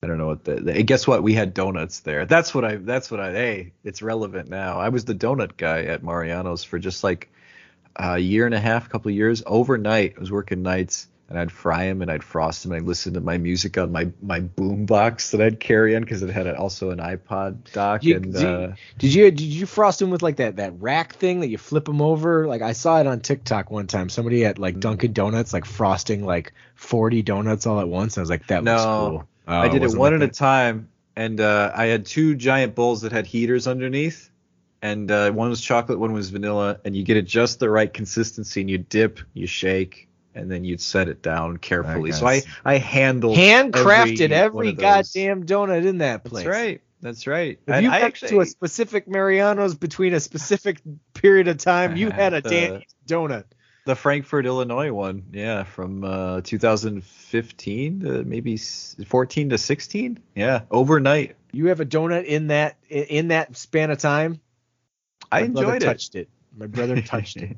I don't know what the, the guess what we had donuts there. That's what I that's what I hey it's relevant now. I was the donut guy at Mariano's for just like a year and a half, couple years overnight. I was working nights. And I'd fry them and I'd frost them. and I'd listen to my music on my my boom box that I'd carry in because it had also an iPod dock. You- and you- uh, Did you did you frost them with like that that rack thing that you flip them over? Like I saw it on TikTok one time. Somebody at like Dunkin' Donuts like frosting like 40 donuts all at once. I was like, that looks No, cool. Oh, I did it one like at a time, and uh, I had two giant bowls that had heaters underneath, and uh, one was chocolate, one was vanilla, and you get it just the right consistency, and you dip, you shake, and then you'd set it down carefully. So I guess. I handled Handcrafted every, every, one of those. goddamn donut in that place. That's right. That's right. If you I went to a specific Mariano's between a specific period of time, you had a The- Danny's donut. the Frankfort, Illinois one, yeah, from uh, 2015 to maybe 14 to 16, yeah, overnight. You have a donut in that in that span of time. I My brother enjoyed it. Touched it. My brother touched it.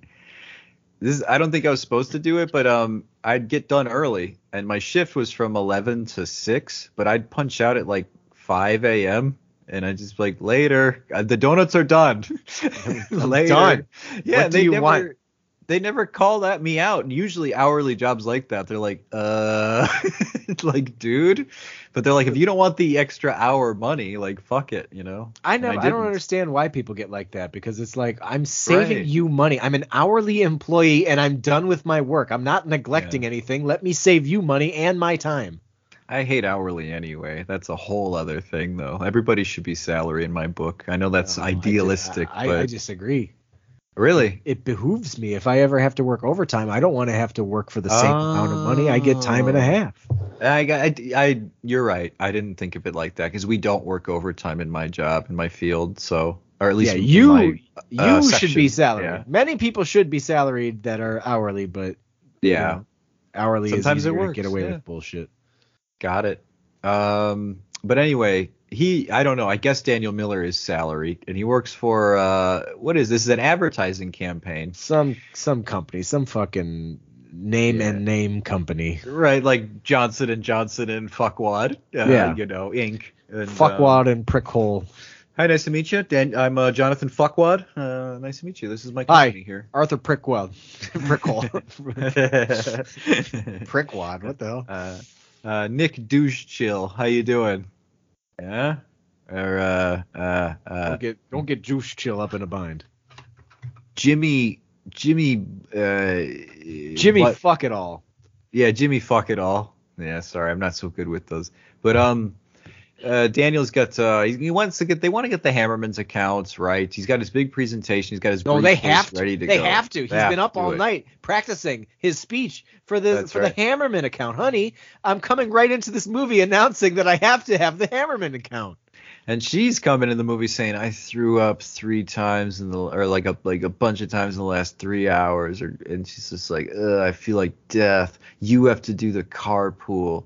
This is, I don't think I was supposed to do it, but um, I'd get done early, and my shift was from 11 to 6, but I'd punch out at like 5 a.m. and I just like later, uh, the donuts are done. later. done. Yeah, What do they you never, want? They never call that me out. And usually hourly jobs like that, they're like, uh, like, dude. But they're like, if you don't want the extra hour money, like, fuck it, you know. I know. I, don't understand why people get like that because it's like I'm saving Right. you money. I'm an hourly employee and I'm done with my work. I'm not neglecting anything. Let me save you money and my time. I hate hourly anyway. That's a whole other thing, though. Everybody should be salary in my book. I know that's Oh, I idealistic, I, but I disagree. Really, It behooves me if I ever have to work overtime. I don't want to have to work for the same amount of money. I get time and a Oh. half. I, I, I, you're right. I didn't think of it like that because we don't work overtime in my job in my field. So, or at least Yeah, you my, you uh, should be section, salaried. yeah. Many people should be salaried that are hourly, but yeah. you know, hourly Sometimes is it easier to works, get away yeah. with bullshit. Got it. Um, but anyway, he I don't know. I guess Daniel Miller is salaried, and he works for uh, what is this? Is an advertising campaign, Some some company, some fucking name Yeah. and name company. right? Like Johnson and Johnson and Fuckwad, uh, Yeah. you know, Inc. And, uh, Fuckwad and prickhole. hi, nice to meet you. Dan, I'm uh, Jonathan Fuckwad. Uh, nice to meet you. This is my Hi. company here. Arthur Prickwad. Prickhole. Prickwad. What the hell? uh, uh, Nick Douche Chill, how you doing? Yeah. Or uh, uh, uh, Don't get don't get juice chill up in a bind. Jimmy Jimmy uh Jimmy, what- fuck it all. yeah Jimmy fuck it all yeah sorry I'm not so good with those but um uh Daniel's got uh he, wants to get they want to get the Hammerman's accounts right he's got his big presentation he's got his No, they have to. ready to they go have to. He's They been up all it. night practicing his speech for the That's for right. the Hammerman account. Honey, I'm coming right into this movie announcing that I have to have the Hammerman account. and she's coming in the movie saying I threw up three times in the or like a like a bunch of times in the last three hours or and she's just like I feel like death you have to do the carpool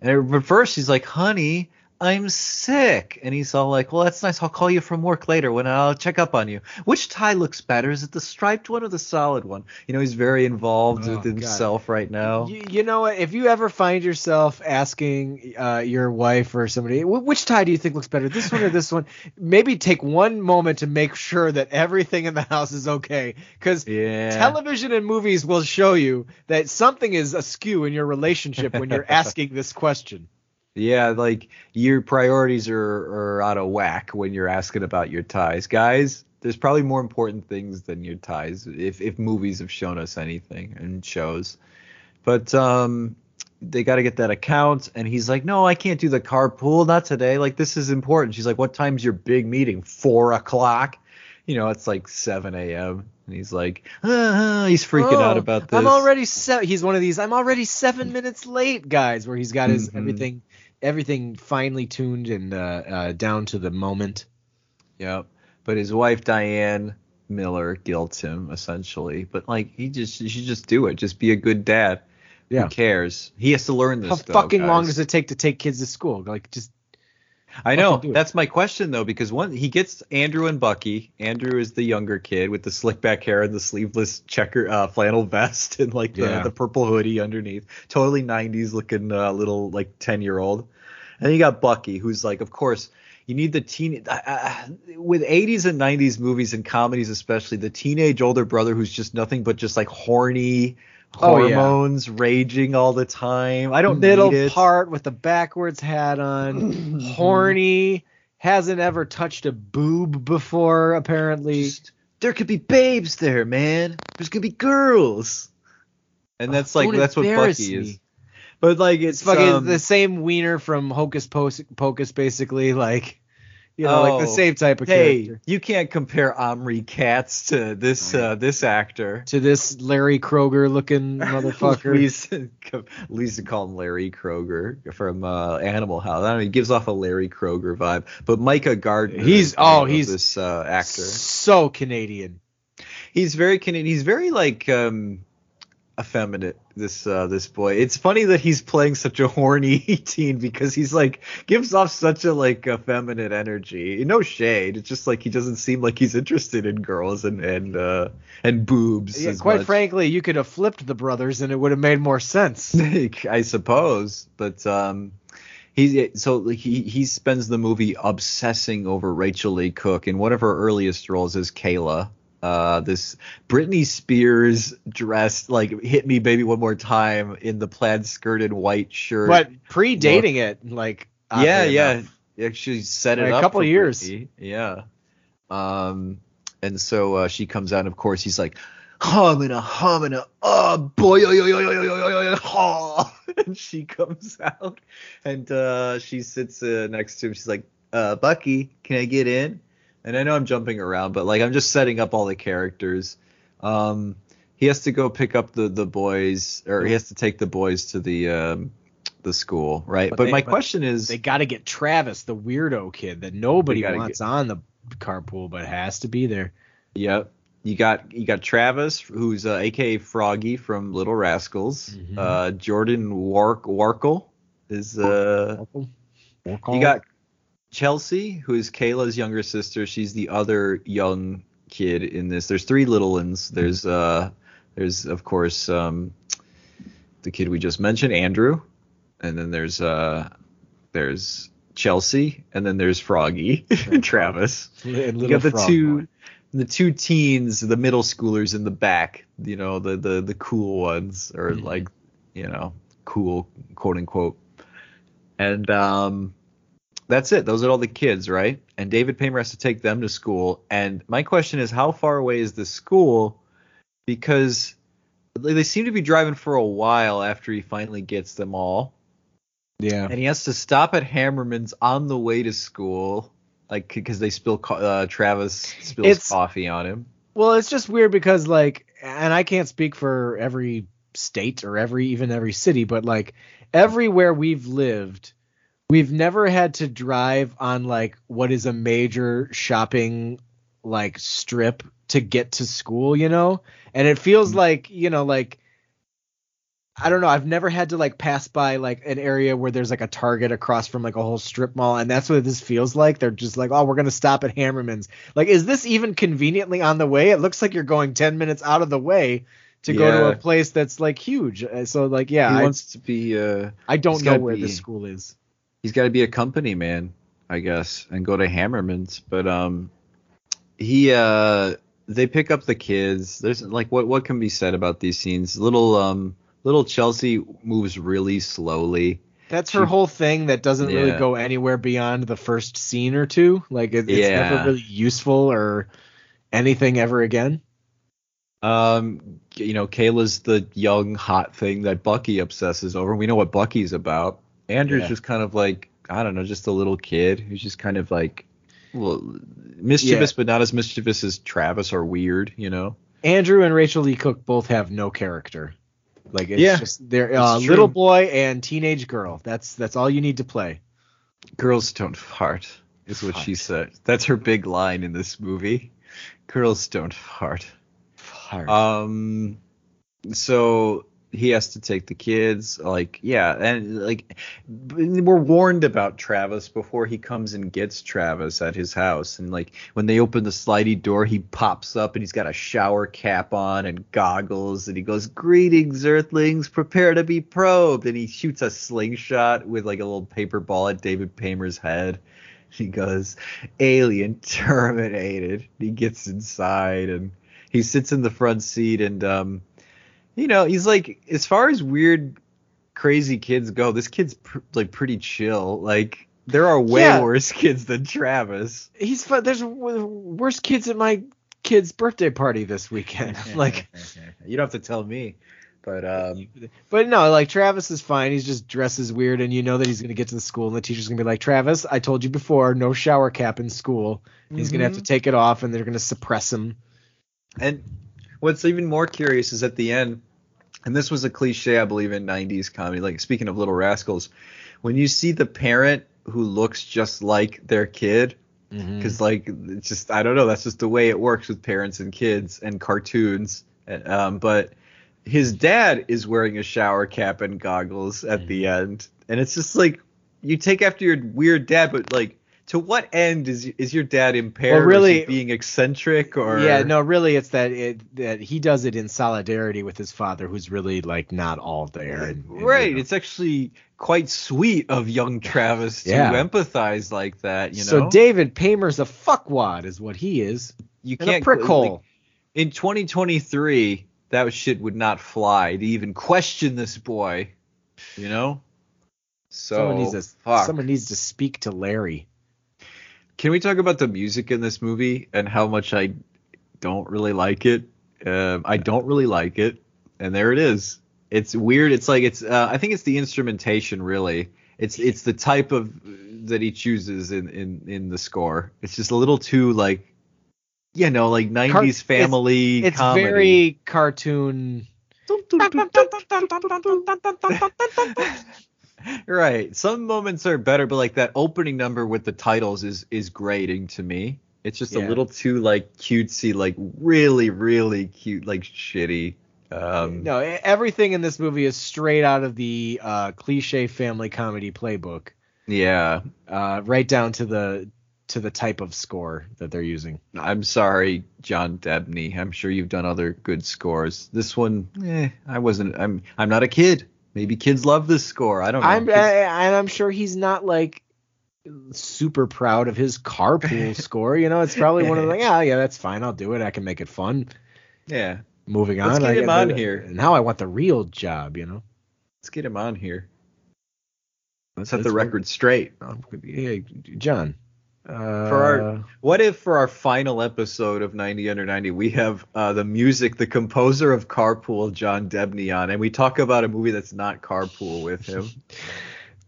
and at first she's like honey I'm sick and he's all like well that's nice I'll call you from work later when I'll check up on you which tie looks better is it the striped one or the solid one you know he's very involved Oh, with God. himself right now You, you know what? If you ever find yourself asking uh, your wife or somebody, which tie do you think looks better, this one or this one? Maybe take one moment to make sure that everything in the house is okay, because yeah television and movies will show you that something is askew in your relationship when you're asking this question. Yeah, like your priorities are, are out of whack when you're asking about your ties. Guys, there's probably more important things than your ties if if movies have shown us anything and shows. But um they got to get that account and he's like, "No, I can't do the carpool, not today. Like this is important." She's like, "What time's your big meeting? 4 o'clock?" You know, it's like 7 a.m. And he's like, ah, he's freaking out Oh, about this. I'm already se- he's one of these I'm already 7 minutes late guys where he's got his Mhm. everything everything finely tuned and uh, uh, down to the moment. Yep. But his wife Diane Miller guilts him essentially. But like he just you should just do it. Just be a good dad. Yeah. Who cares? He has to learn this. How though, fucking long does it take to take kids to school? Like just I know. fucking do it? That's my question though, because one he gets Andrew and Bucky. Andrew is the younger kid with the slick back hair and the sleeveless checker uh, flannel vest and like the, Yeah. the purple hoodie underneath. Totally 90s looking uh, little like 10 year old. And then you got Bucky, who's like, of course, you need the teen uh, uh, with 80s and 90s movies and comedies especially the teenage older brother who's just nothing but just like horny Oh, yeah. hormones raging all the time. I don't middle need it. part with the backwards hat on, horny, hasn't ever touched a boob before apparently. Just- there could be babes there, man. There's gonna be girls. And that's like that's what Bucky is. But like it's, It's fucking um, the same wiener from Hocus Pocus basically, like you know, like the Oh, same type of hey, character. you can't compare Omri Katz to this uh, this actor. To this Larry Kroger looking motherfucker. Lisa, Lisa called him Larry Kroger from uh, Animal House. I don't know. He gives off a Larry Kroger vibe. But Micah Gardner, He's- oh, he's this uh, actor. So Canadian. He's very Canadian. He's very like um effeminate. This uh this boy. It's funny that he's playing such a horny teen because he's like gives off such a like effeminate energy. No shade. It's just like he doesn't seem like he's interested in girls and and uh and boobs. Yeah, quite much. frankly, you could have flipped the brothers and it would have made more sense. I suppose, but um, he so like, he he spends the movie obsessing over Rachael Leigh Cook in one of her earliest roles as Kayla uh, this Britney Spears dressed like "Hit Me, Baby, One More Time" in the plaid skirt and white shirt. But predating look. it, like yeah, yeah, actually set like up a couple years. Britney. Yeah, um, and so uh, she comes out. and Of course, he's like. "Hum and a hum and a oh boy, yo, yo, yo, yo, yo, yo, yo, oh. oh, oh, oh and she comes out and uh, she sits uh, next to him. She's like, uh, Bucky, can I get in? And i know i'm jumping around but like i'm just setting up all the characters um he has to go pick up the the boys or he has to take the boys to the um the school right But but, they- my but question is They got to get Travis, the weirdo kid that nobody wants on the carpool, but has to be there. Yep. You got you got Travis, who's uh, aka Froggy from Little Rascals. Mhm. Uh, Jordan Wark Warkol is uh. You You got Chelsea, who is Kayla's younger sister. She's the other young kid in this. There's three little ones. There's uh, there's of course um, the kid we just mentioned, Andrew, and then there's uh, there's Chelsea, and then there's Froggy, and Travis. You got the two the two teens, the middle schoolers in the back, you know, the the the cool ones or Mhm. like, you know, cool quote unquote. And um that's it. Those are all the kids, right? And David Paymer has to take them to school. And my question is how far away is the school? Because they seem to be driving for a while after he finally gets them all Yeah. and he has to stop at Hammerman's on the way to school, like because they spill co- uh, Travis spills It's- coffee on him. Well, it's just weird because like, and I can't speak for every state or every even every city, but like everywhere we've lived, we've never had to drive on like what is a major shopping like strip to get to school, you know? And it feels like, you know, like I don't know, I've never had to like pass by like an area where there's like a Target across from like a whole strip mall and that's what this feels like. They're just like, "Oh, we're going to stop at Hammerman's." Like is this even conveniently on the way? It looks like you're going 10 minutes out of the way to go to a place that's like huge. Uh, So like yeah, he I, wants to be. Uh, I don't know where be- this school is. He's got to be a company man, I guess, and go to Hammerman's. But um, he uh, they pick up the kids. There's like what what can be said about these scenes? Little um, little Chelsea moves really slowly. That's her She- whole thing that doesn't really go anywhere beyond the first scene or two. Like it, it's Yeah. never really useful or anything ever again. Um, you know, Kayla's the young hot thing that Bucky obsesses over. We know what Bucky's about. Andrew's Yeah. just kind of like I don't know, just a little kid who's just kind of like well mischievous, but not as mischievous as Travis or weird. You know. Andrew and Rachael Leigh Cook both have no character. Like it's Yeah, just they're uh, little boy and teenage girl. That's that's all you need to play. Girls don't fart, is what she said. That's her big line in this movie. Girls don't fart. fart. Um, so he has to take the kids. Like, yeah, and like we're warned about Travis before he comes and gets Travis at his house. And like when they open the slidey door, he pops up and he's got a shower cap on and goggles, and he goes, "Greetings, Earthlings, prepare to be probed." And he shoots a slingshot with like a little paper ball at David Paymer's head. He goes, "Alien terminated." He gets inside and he sits in the front seat and um you know he's like as far as weird crazy kids go this kid's pr- like pretty chill like there are way Yeah. worse kids than travis He's fun. There's w- worse kids at my kid's birthday party this weekend. like, you don't have to tell me but um but no, like Travis is fine. He's just dresses weird, and you know that he's gonna get to the school, and the teacher's gonna be like, Travis, I told you before, no shower cap in school. He's gonna have to take it off, and they're gonna suppress him. and what's even more curious is at the end and this was a cliche i believe in 90s comedy like speaking of little rascals when you see the parent who looks just like their kid Mm-hmm. because like it's just I don't know that's just the way it works with parents and kids and cartoons. Um, but his dad is wearing a shower cap and goggles at the Mm-hmm. end, and it's just like you take after your weird dad, but like to what end is is your dad impaired? Well, or is he really- being eccentric or Yeah, no, really, it's that it, that he does it in solidarity with his father, who's really like not all there. and- and, right. you know. It's actually quite sweet of young Travis to Yeah. empathize like that. You know, so David Paymer's a fuckwad, is what he is, you and can't prick like, hole. in 2023, that shit would not fly to even question this boy. You know. So someone needs to fuck. someone needs to speak to Larry. Can we talk about the music in this movie and how much I don't really like it? Um, I don't really like it, and there it is. It's weird. It's like it's. Uh, I think it's the instrumentation, really. It's it's the type of that he chooses in in in the score. It's just a little too like, you know, like '90s it's- family It's comedy. very cartoon. Right. Some moments are better, but like that opening number with the titles is is grating to me. It's just a little too like cutesy, like really, really cute, like shitty. Um, No, everything in this movie is straight out of the uh, cliche family comedy playbook, Yeah. uh, right down to the to the type of score that they're using. I'm sorry, John Debney. I'm sure you've done other good scores. This one, eh, I wasn't. I'm I'm not a kid. Maybe kids love this score. I don't know. I'm I, and I'm sure he's not like super proud of his carpool score. You know, it's probably one of the like, yeah, yeah, that's fine. I'll do it. I can make it fun. yeah. Moving on. Let's get him on here. Now I want the real job. You know. Let's get him on here. Let's set the record straight. Hey, John. Uh, For our what if for our final episode of 90 under 90 we have uh, the music the composer of Carpool John Debney on and we talk about a movie that's not Carpool with him.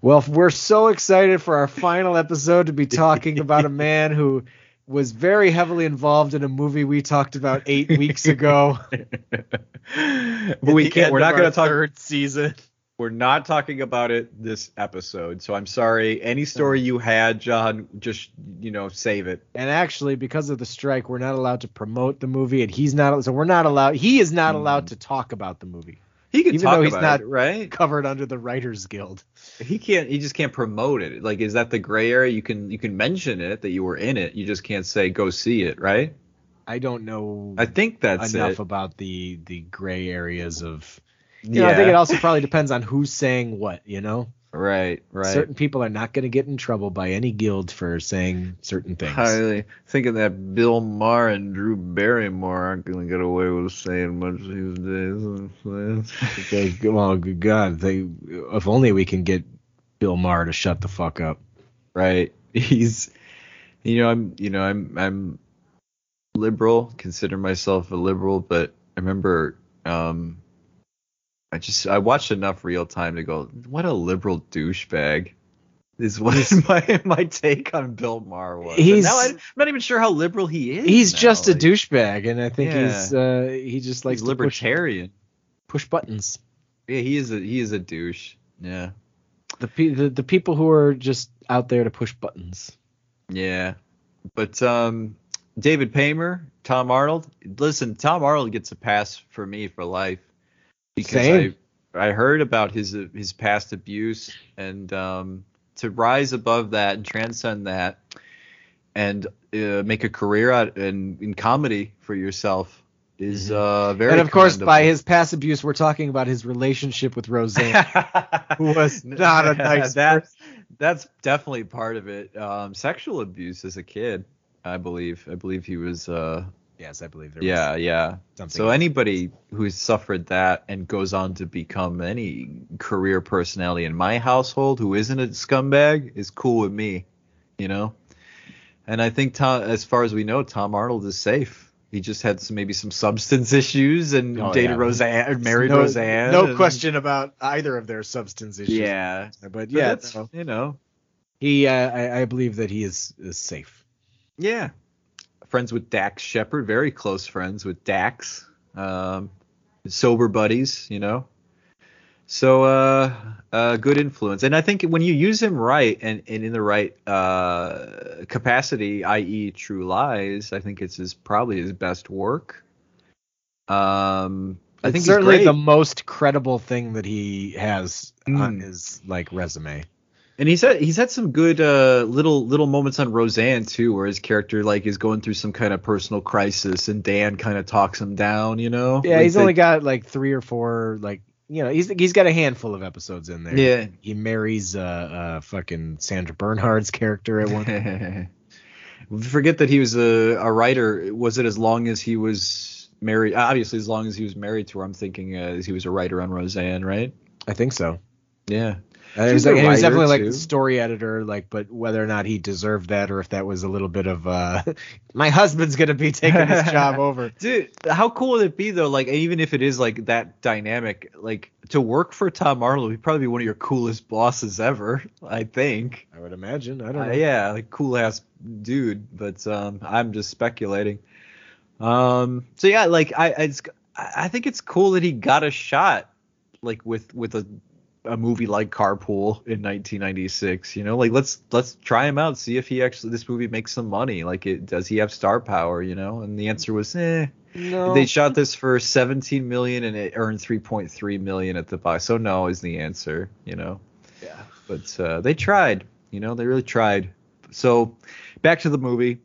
Well, we're so excited for our final episode to be talking about a man who was very heavily involved in a movie we talked about eight weeks ago. but we can't we're not going to talk third season. We're not talking about it this episode. So I'm sorry any story you had John just you know save it. And actually, because of the strike, we're not allowed to promote the movie, and he's not. So we're not allowed. He is not hmm. allowed to talk about the movie, He can Even talk though he's about not- it, right? covered under the Writers Guild. He can't. He just can't promote it. Like, is that the gray area? You can you can mention it that you were in it. You just can't say go see it, right? I don't know I think that's enough it. about the the gray areas of. You yeah. know, I think it also probably depends on who's saying what. You know, right, right. certain people are not going to get in trouble by any guild for saying certain things. Highly thinking that Bill Maher and Drew Barrymore aren't going to get away with saying much these days. Okay, well, good God, they if only we can get Bill Maher to shut the fuck up. right. He's, you know, I'm, you know, I'm, I'm liberal. Consider myself a liberal, but I remember, um, I just I watched enough real time to go, what a liberal douchebag. Is what my my take on Bill Maher was. He's- now I'm not even sure how liberal he is. He's now. just a Like, douchebag, and I think Yeah. he's uh, he just likes He's to push, libertarian. push buttons. Yeah, he is a he is a douche. Yeah. The, pe- the the people who are just out there to push buttons. Yeah. But um David Paymer, Tom Arnold. Listen, Tom Arnold gets a pass for me for life because Same. I I heard about his his past abuse and um to rise above that and transcend that and uh, make a career out in in comedy for yourself is uh very Mm-hmm. and of course, by his past abuse, we're talking about his relationship with Roseanne. Who was not a nice that, That's definitely part of it. Um, sexual abuse as a kid, I believe. I believe he was. Uh, yes, I believe there yeah, was yeah. So anybody who's suffered that and goes on to become any career personality in my household who isn't a scumbag is cool with me, you know. And I think Tom, as far as we know, Tom Arnold is safe. He just had some maybe some substance issues and Oh, dated yeah. Roseanne, married no, Roseanne. No and- question about either of their substance issues. Yeah, but But yeah, no. you know, he. Uh, I, I believe that he is, is safe. yeah. Friends with Dax Shepard, very close friends with Dax. Um, sober buddies, you know. So uh, uh, good influence, and I think when you use him right and, and in the right uh, capacity, i.e., True Lies, I think it's his probably his best work. Um, I think certainly the most credible thing that he has on Mm. his like resume. And he's had he's had some good uh, little little moments on Roseanne too, where his character like is going through some kind of personal crisis, and Dan kind of talks him down. You know? Yeah, Like he's only got like three or four like you know he's he's got a handful of episodes in there. Yeah. he marries uh, uh fucking Sandra Bernhard's character at one. Forget that he was a, a writer. Was it as long as he was married. Obviously, as long as he was married to her, I'm thinking uh, he was a writer on Roseanne, right? I think so. Yeah. He, was like, was definitely like the story editor, like, but whether or not he deserved that or if that was a little bit of uh, my husband's gonna be taking this job over. Dude, how cool would it be though? Like, even if it is like that dynamic, like to work for Tom Arnold, he'd probably be one of your coolest bosses ever. I think. I would imagine. I don't Uh, know. yeah, like cool ass dude. But um, I'm just speculating. Um, so yeah, like I, I I think it's cool that he got a shot, like with with a a movie like Carpool in 1996. You know, like let's let's try him out, see if he actually this movie makes some money. Like, it does he have star power? You know, and the answer was, eh. No. They shot this for 17 million and it earned 3.3 million at the box. So no is the answer. You know yeah. but uh, they tried. You know, they really tried. So back to the movie.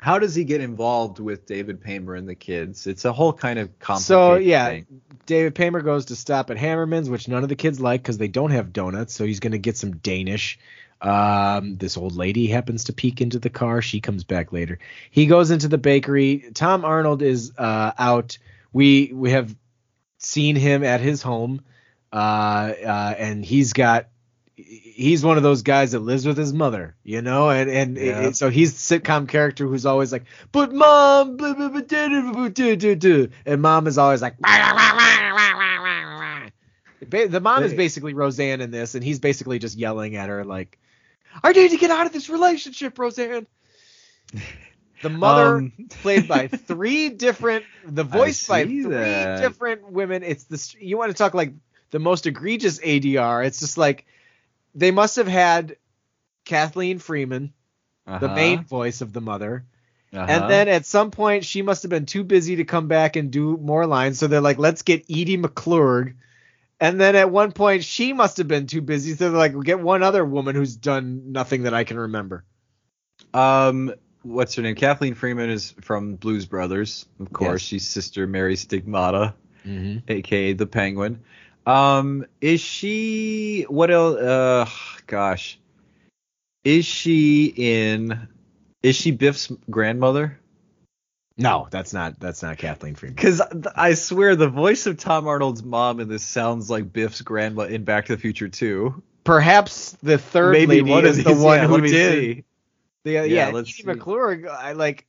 How does he get involved with David Paymer and the kids? It's a whole kind of complicated So yeah, thing. David Paymer goes to stop at Hammerman's, which none of the kids like because they don't have donuts. So he's gonna get some Danish. Um, this old lady happens to peek into the car. She comes back later. He goes into the bakery. Tom Arnold is uh, out. We we have seen him at his home, uh, uh, and he's got. He's one of those guys that lives with his mother, you know, and and Yeah. it- so he's the sitcom character who's always like, "But mom, blah, blah, blah, da, da, blah, da, da, da," and mom is always like, the mom is basically Roseanne in this, and he's basically just yelling at her like, "I need to get out of this relationship, Roseanne." The mother, Um, played by three different, the voice by three that. different women. It's the you want to talk like the most egregious ADR. It's just like they must have had Kathleen Freeman, the uh-huh, main voice of the mother, uh-huh. and then at some point she must have been too busy to come back and do more lines. So they're like, let's get Edie McClurg. And then at one point she must have been too busy. So they're like, we'll get one other woman who's done nothing that I can remember. um, what's her name? Kathleen Freeman is from Blues Brothers, of course. Yes. She's sister Mary Stigmata. Mm-hmm. aka the Penguin. Um, is she what else? Uh, gosh, is she in? Is she Biff's grandmother? No, that's not that's not Kathleen Freeman. Because I swear the voice of Tom Arnold's mom in this sounds like Biff's grandma in Back to the Future 2. Perhaps the third Maybe lady one is the these, one yeah, who let me did. see. The, yeah, Yeah, yeah let's Edie see. McClurg, I like.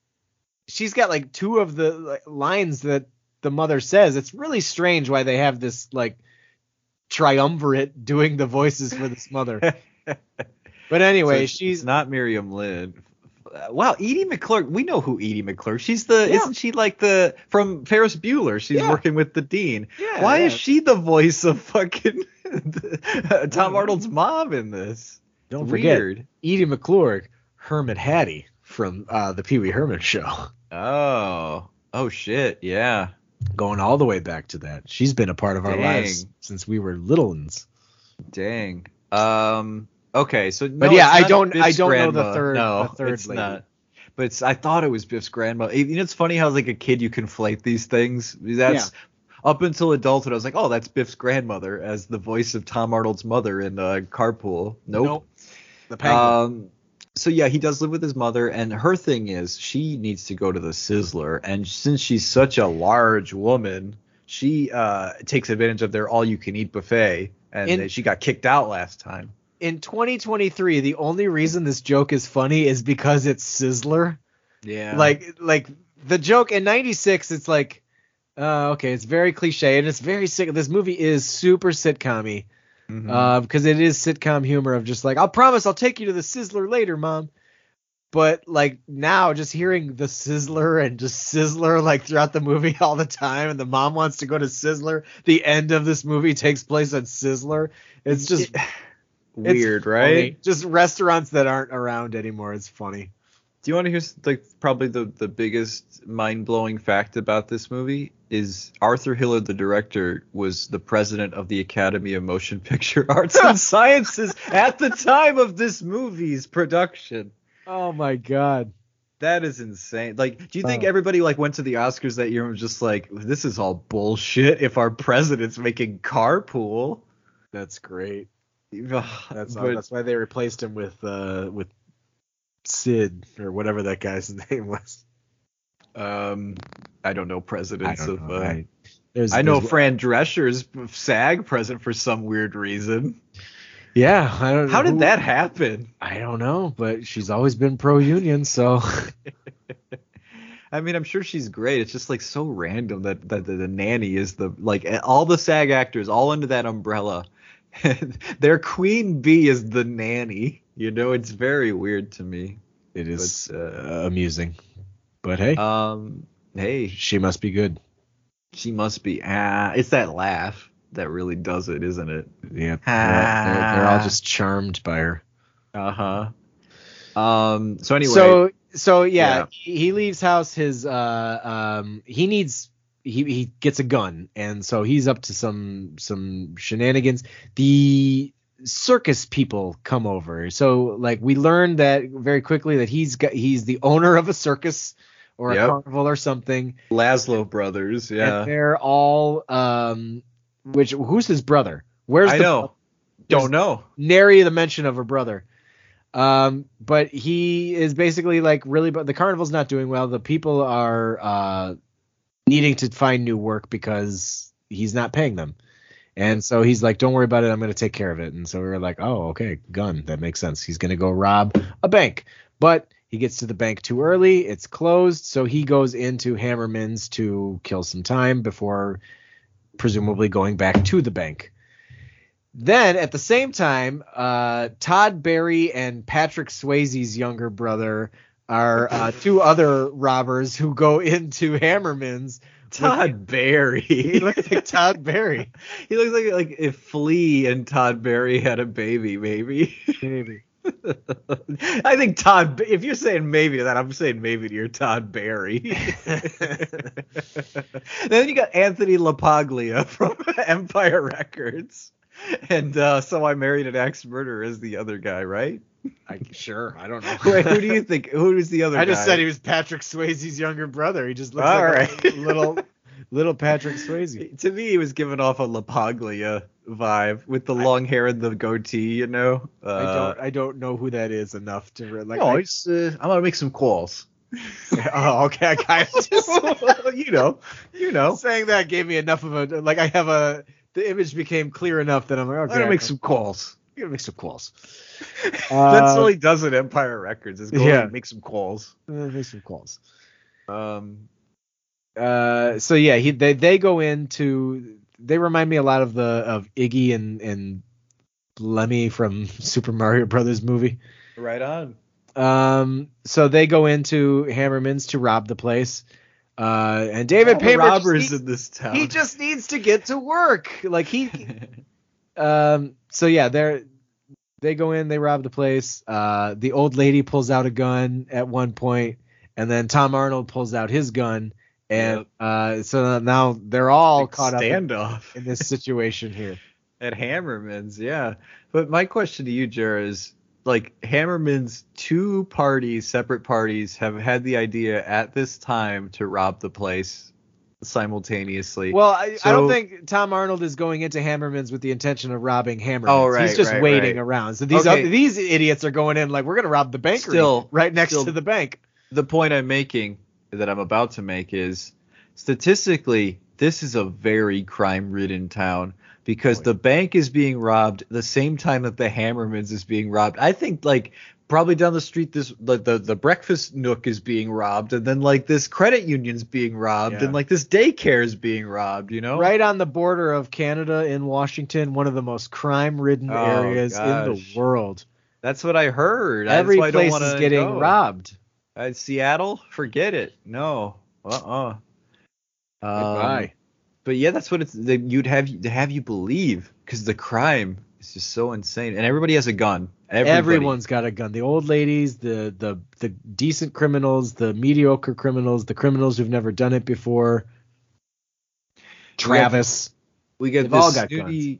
She's got like two of the like, lines that the mother says. It's really strange why they have this like triumvirate doing the voices for this mother. But anyway, So she's not Miriam Lynn. Wow, Edie McClurg. We know who Edie McClurg. She's the Yeah. isn't she like the from Ferris Bueller? She's Yeah. working with the dean. Yeah, Why yeah. is she the voice of fucking Tom. Arnold's mom in this? don't forget Weird. Edie McClurg, Hermit Hattie from uh, the Pee Wee Herman show. Oh, oh shit, yeah. Going all the way back to that. She's been a part of our Dang. lives since we were little uns. Dang. Um. Okay, so But yeah, I don't- Biff's I don't know the third- No, the third it's lady. not. But it's, I thought it was Biff's grandma. You know, it's funny how like a kid you conflate these things. That's up until adulthood. I was like, oh, that's Biff's grandmother as the voice of Tom Arnold's mother in uh, Carpool. Nope. The penguin. Um, so yeah, he does live with his mother, and her thing is she needs to go to the Sizzler, and since she's such a large woman, she uh, takes advantage of their all-you-can-eat buffet, and In- she got kicked out last time. in 2023, the only reason this joke is funny is because it's Sizzler. Yeah, Like like the joke in 96 it's like uh, okay, it's very cliche and it's very sick. This movie is super sitcom-y. Mhm. Uh, because it is sitcom humor of just like, I'll promise I'll take you to the Sizzler later, mom. But like now, just hearing the Sizzler and just Sizzler like throughout the movie all the time, and the mom wants to go to Sizzler. The end of this movie takes place at Sizzler. It's just it's weird, funny. right? Just restaurants that aren't around anymore. It's funny. Do you want to hear like probably the the biggest mind blowing fact about this movie is Arthur Hiller, the director, was the president of the Academy of Motion Picture Arts and Sciences at the time of this movie's production. Oh my god. That is insane. Like, do you think Oh. everybody like went to the Oscars that year and was just like, this is all bullshit if our president's making carpool? That's great. That's but- that's why they replaced him with uh with Sid or whatever that guy's name was. Um, I don't know I presidents don't of. know. uh, I, there's, I know there's- Fran Drescher's SAG president for some weird reason. Yeah, I don't. Know. How did that happen? I don't know, but she's always been pro union, so I mean, I'm sure she's great. It's just like so random that, that the, the nanny is the like all the SAG actors all under that umbrella. Their queen bee is the nanny. You know, it's very weird to me. it is But, uh, uh, amusing. But hey, Um, hey, she must be good. she must be. Ah, it's that laugh that really does it, isn't it? Yeah, they're, they're- they're all just charmed by her. Uh huh. Um. So anyway. So so yeah, Yeah. he he leaves house. His uh um he needs he he gets a gun, and so he's up to some some shenanigans. The circus people come over. So like we learned that very quickly that he's got he's the owner of a circus or a carnival or something. Laszlo brothers. Yeah. And they're all um which who's his brother? Where's I the know. Don't know. nary the mention of a brother. Um, but he is basically like really, but the carnival's not doing well. The people are uh, needing to find new work because he's not paying them. And so he's like, don't worry about it. I'm going to take care of it. And so we were like, oh, okay, gun. That makes sense. He's going to go rob a bank. But he gets to the bank too early. It's closed. So he goes into Hammerman's to kill some time before presumably going back to the bank. Then at the same time, uh, Todd Barry and Patrick Swayze's younger brother are uh, two other robbers who go into Hammerman's. Todd Barry. He looks like Todd Barry. he looks like like if Flea and Todd Barry had a baby, maybe. Maybe. I think Todd. If you're saying maybe to that, I'm saying maybe to your Todd Barry. then you got Anthony LaPaglia from Empire Records, and uh, so I married an axe murderer as the other guy, right? I, sure, I don't know. Wait, who do you think? Who is the other? I just said he was Patrick Swayze's younger brother. He just looks All like right. a little little Patrick Swayze. To me, he was giving off a LaPaglia vibe with the long hair and the goatee. You know. Uh, I don't I don't know who that is enough to re- like. no, I- it's, uh, I'm gonna make some calls. oh, okay. I just you know, you know. saying that gave me enough of a like. I have a the image became clear enough that I'm like, okay, I'm gonna make some calls. Gonna make some calls. That's Uh, all he does at Empire Records is go yeah. and make some calls. Make some calls. Um, Uh, so yeah, he they they go into they remind me a lot of the of Iggy and and Lemmy from Super Mario Brothers movie. right on. Um, so they go into Hammerman's to rob the place. Uh, and David the Paymer just robbers needs- in this town. he just needs to get to work. Like he, um. So yeah, they're they go in, they rob the place. Uh, the old lady pulls out a gun at one point, and then Tom Arnold pulls out his gun, and Yep. uh, so now they're all Big caught up in, in this situation here. at Hammerman's. Yeah, but my question to you, Jer, is like Hammerman's two parties, separate parties, have had the idea at this time to rob the place simultaneously. Well, I, I don't think Tom Arnold is going into Hammerman's with the intention of robbing Hammerman's. Oh, right, He's just right, waiting right. around. So these Okay. other, these idiots are going in like we're gonna rob the bakery Still- right next still- to the bank. the point I'm making that I'm about to make is statistically, this is a very crime ridden town because Oh, the bank is being robbed the same time that the Hammermans is being robbed. I think like probably down the street this the the, the breakfast nook is being robbed and then like this credit union's being robbed Yeah. and like this daycare is being robbed, you know? Right on the border of Canada in Washington, one of the most crime-ridden Oh, areas in the world. That's what I heard. That's Every don't place is getting go. robbed. Uh, Seattle, forget it. No. Uh-uh. Um, Goodbye. But yeah, that's what it's that you'd have to have you believe because the crime is just so insane, and everybody has a gun. Everybody. Everyone's got a gun. The old ladies, the the the decent criminals, the mediocre criminals, the criminals who've never done it before. Travis. we get this all got snooty.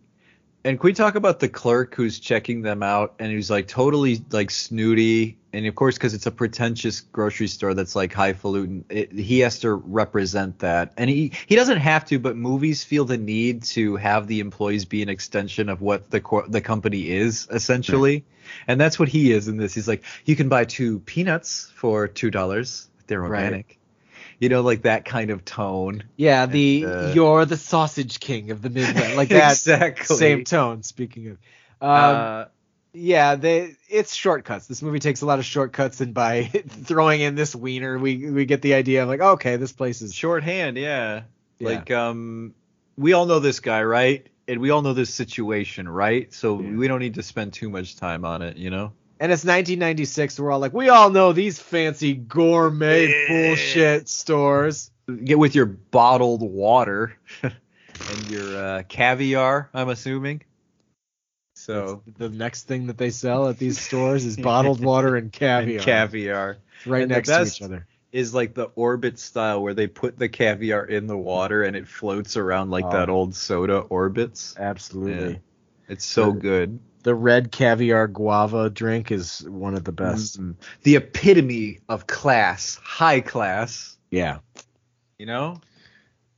And can we talk about the clerk who's checking them out and who's like totally like snooty? And of course, because it's a pretentious grocery store that's like highfalutin, it, he has to represent that. And he he doesn't have to, but movies feel the need to have the employees be an extension of what the co- the company is essentially. And that's what he is in this. He's like, you can buy two peanuts for two dollars. They're Right. You know, like that kind of tone. Yeah, the uh, you're the sausage king of the Midwest, like that exactly. same tone. Speaking of, um, Uh, yeah, they it's shortcuts. This movie takes a lot of shortcuts, and by throwing in this wiener, we we get the idea of like, okay, this place is shorthand, yeah. Yeah. Like um, we all know this guy, right? And we all know this situation, right? So Yeah. we don't need to spend too much time on it, you know. And it's 1996. We're all like, we all know these fancy gourmet Yeah. bullshit stores. Get with your bottled water and your uh, caviar, I'm assuming. So That's the next thing that they sell at these stores is bottled water and caviar. and caviar It's right And the next best- to each other. is like the orbit style where they put the caviar in the water and it floats around like Oh. that old soda orbits. Absolutely. Yeah. It's so good. The red caviar guava drink is one of the best. Mm. The epitome of class, high class, Yeah. you know?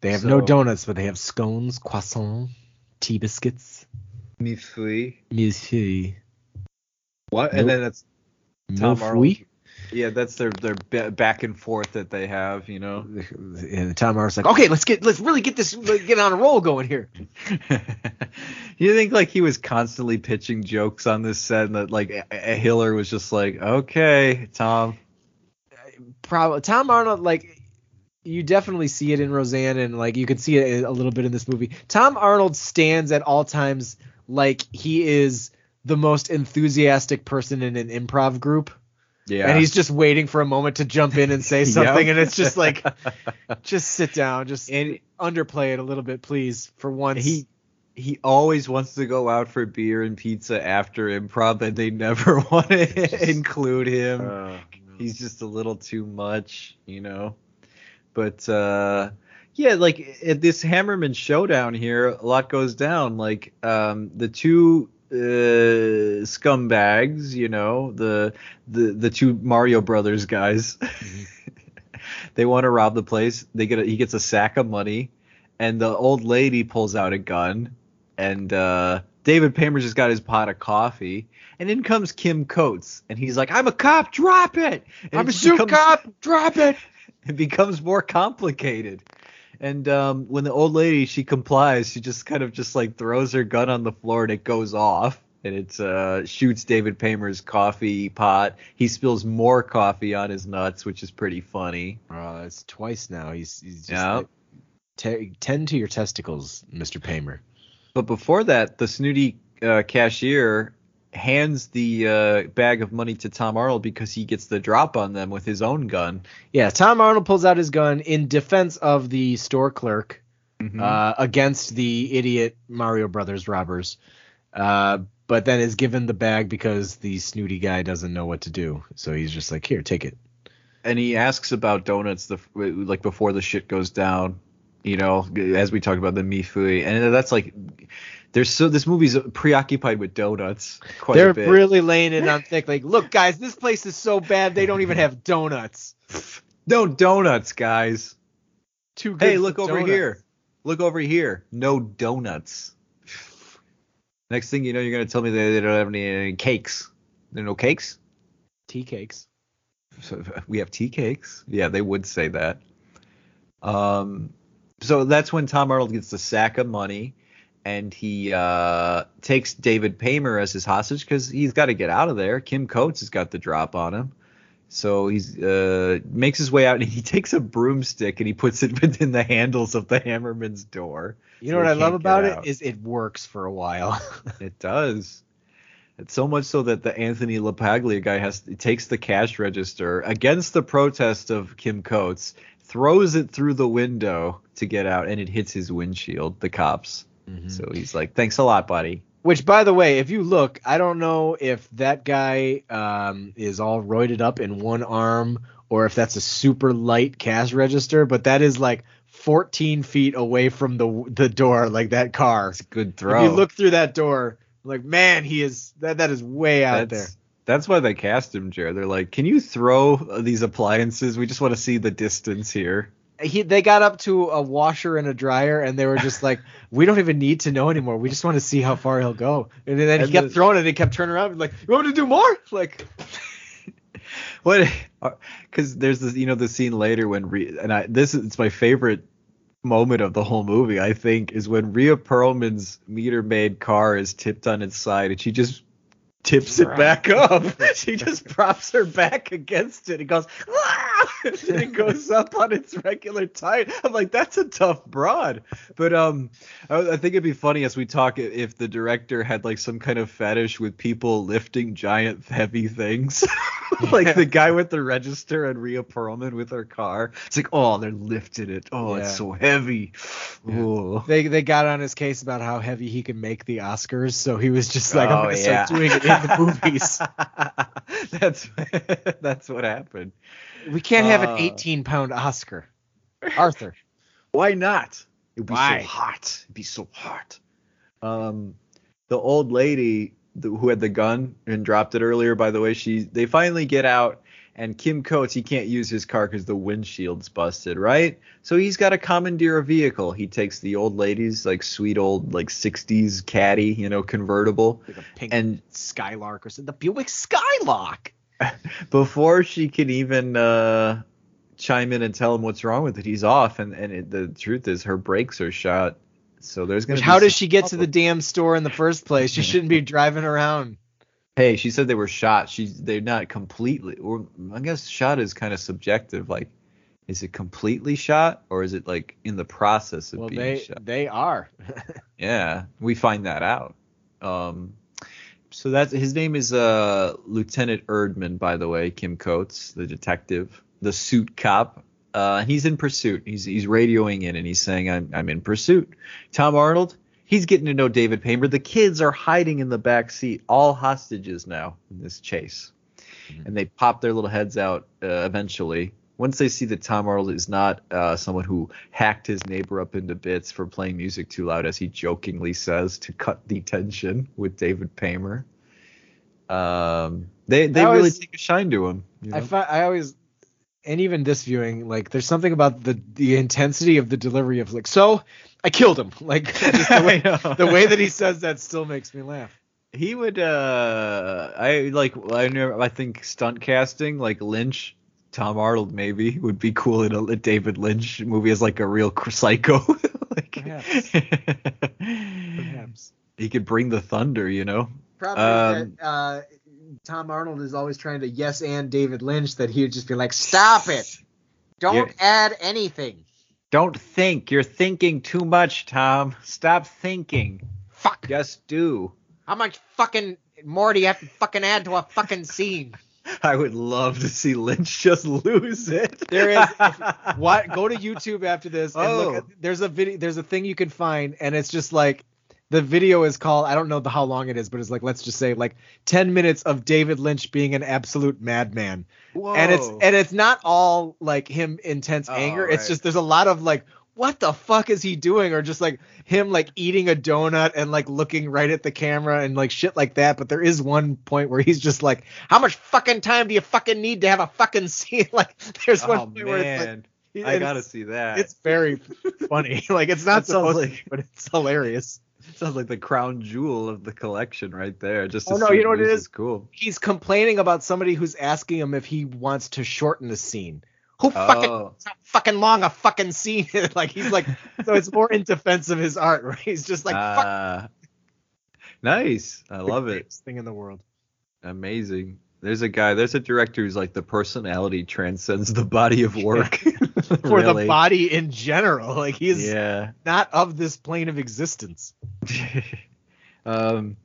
They have no donuts, but they have scones, croissants, tea biscuits, Mille-feuille. monsieur. What? And then that's Tom fruits. Yeah, that's their their back and forth that they have, you know. And Tom Arnold's like, okay, let's get let's really get this get on a roll going here. you think like he was constantly pitching jokes on this set and that like a- a Hiller was just like, "Okay, Tom, Probably Tom Arnold like you definitely see it in Roseanne and like you can see it a little bit in this movie. Tom Arnold stands at all times like he is the most enthusiastic person in an improv group. Yeah. And he's just waiting for a moment to jump in and say something, Yep. and it's just like, just sit down, just and underplay it a little bit, please, for once. he he always wants to go out for beer and pizza after improv, and they never want to include him. Uh, He's just a little too much, you know. But uh yeah, like at this Hammerman showdown here, a lot goes down. Like um the two uh scumbags, you know, the the the two Mario Brothers guys. they want to rob the place. They get a, he gets a sack of money and the old lady pulls out a gun and uh David Paymer just got his pot of coffee, and in comes Kim Coates, and he's like, "I'm a cop, drop it." And I'm it a shoot becomes- cop, drop it. It becomes more complicated, and um, when the old lady she complies, she just kind of just like throws her gun on the floor, and it goes off, and it uh, shoots David Paymer's coffee pot. He spills more coffee on his nuts, which is pretty funny. Oh, that's twice now. He's, he's just Yeah. like, "Te- tend to your testicles, Mr. Paymer. But before that, the snooty uh, cashier hands the uh, bag of money to Tom Arnold because he gets the drop on them with his own gun. Yeah, Tom Arnold pulls out his gun in defense of the store clerk Mm-hmm. uh, against the idiot Mario Brothers robbers, uh, but then is given the bag because the snooty guy doesn't know what to do. So he's just like, here, take it. and he asks about donuts the like before the shit goes down. You know, as we talked about the mille-feuille, and that's like there's so this movie's preoccupied with donuts quite They're a bit. really laying it on thick. Like, look, guys, this place is so bad they don't even have donuts. no donuts, guys. Too good. Hey, look over donuts. here. Look over here. No donuts. Next thing you know, you're gonna tell me they, they don't have any, any cakes. There are no cakes. Tea cakes. So we have tea cakes. Yeah, they would say that. Um, so that's when Tom Arnold gets the sack of money, and he uh, takes David Paymer as his hostage because he's got to get out of there. Kim Coates has got the drop on him, so he's uh, makes his way out and he takes a broomstick and he puts it within the handles of the Hammerman's door. You know so what I love about it out. is it works for a while. It does. It's so much so that the Anthony LaPaglia guy has takes the cash register against the protest of Kim Coates, throws it through the window to get out, and it hits his windshield. The cops. So he's like, "Thanks a lot, buddy." Which, by the way, if you look, I don't know if that guy um, is all roided up in one arm or if that's a super light cash register, but that is like 14 feet away from the the door, like that car. It's a good throw. If you look through that door, like man, he is that that is way out that's, there. That's why they cast him, Jared. They're like, "Can you throw these appliances? We just want to see the distance here." He they got up to a washer and a dryer, and they were just like, we don't even need to know anymore. We just want to see how far he'll go. And then he And kept the- throwing it. and He kept turning around, and like, you want me to do more? Like, what? Uh, because there's this, you know, the scene later when Rhea, and I this is it's my favorite moment of the whole movie. I think is when Rhea Perlman's meter maid car is tipped on its side, and she just tips it back up. she just props her back against it. It goes, "Ah!" and it goes up on its regular tire. I'm like, that's a tough broad. But um, I, I think it'd be funny as we talk if the director had like some kind of fetish with people lifting giant heavy things, like the guy with the register and Rhea Perlman with her car. It's like, oh, they're lifting it. Oh, Yeah. it's so heavy. Ooh. They they got on his case about how heavy he could make the Oscars, so he was just like, I'm Oh, gonna yeah. start doing it the movies. that's that's what happened. We can't have an Uh. 18 pound Oscar. Arthur. Why not? It'd be Why? so hot. It'd be so hot. Um, the old lady the, who had the gun and dropped it earlier, by the way, she they finally get out, and Kim Coates he can't use his car because the windshield's busted, right? So he's got to commandeer a vehicle. He takes the old lady's like sweet old like 60s caddy, you know, convertible, Like and Skylark or something. The Buick Skylark. before she can even uh, chime in and tell him what's wrong with it, he's off. And and it, the truth is, her brakes are shot. So there's gonna. Be how does she get to the damn store in the first place? She shouldn't be driving around. Hey, she said they were shot. She's they're not completely. Or I guess shot is kind of subjective. Like, is it completely shot or is it like in the process of Well, being they shot? they are. Yeah, we find that out. Um, so that's his name is uh Lieutenant Erdman, by the way, Kim Coates, the detective, the suit cop. Uh, he's in pursuit. He's he's radioing in and he's saying, "I'm I'm in pursuit." Tom Arnold, he's getting to know David Paymer. The kids are hiding in the back seat, all hostages now in this chase, and they pop their little heads out uh, eventually. Once they see that Tom Arnold is not uh, someone who hacked his neighbor up into bits for playing music too loud, as he jokingly says, to cut the tension with David Paymer, um, they they I really take a shine to him. you I know? fi- I always and even this viewing, like there's something about the the intensity of the delivery of like, so I killed him. Like just the, way, the way that he says that still makes me laugh. he would uh I like I know I think stunt casting like Lynch Tom Arnold maybe would be cool in a, a David Lynch movie as like a real cr- psycho like Perhaps. Perhaps. he could bring the thunder you know Probably Um, that uh, Tom Arnold is always trying to yes and David Lynch that he would just be like, stop it, don't Yeah. add anything. don't think you're thinking too much Tom stop thinking Fuck. just do How much fucking more do you have to fucking add to a fucking scene? I would love to see Lynch just lose it There is if- what go to YouTube after this and look Oh. at, there's a video there's a thing you can find and it's just like the video is called I don't know the, how long it is but it's like let's just say like 10 minutes of David Lynch being an absolute madman. Whoa. And it's and it's not all like him intense Oh, anger. It's just there's a lot of like what the fuck is he doing? Or just like him like eating a donut and like looking right at the camera and like shit like that. But there is one point where he's just like how much fucking time do you fucking need to have a fucking scene? Like there's oh, one oh point where it's like man. I gotta see that. it's very funny. Like it's not supposed like- to but it's hilarious Sounds like the crown jewel of the collection right there. Just Oh, no, you know what it is? Cool. he's complaining about somebody who's asking him if he wants to shorten a scene who fucking Oh. not fucking long a fucking scene like he's like so it's more in defense of his art right? he's just like fuck Ah, nice. I love it. thing in the world Amazing. There's a guy. There's a director who's like the personality transcends the body of work. for the body in general like he's Yeah. not of this plane of existence um.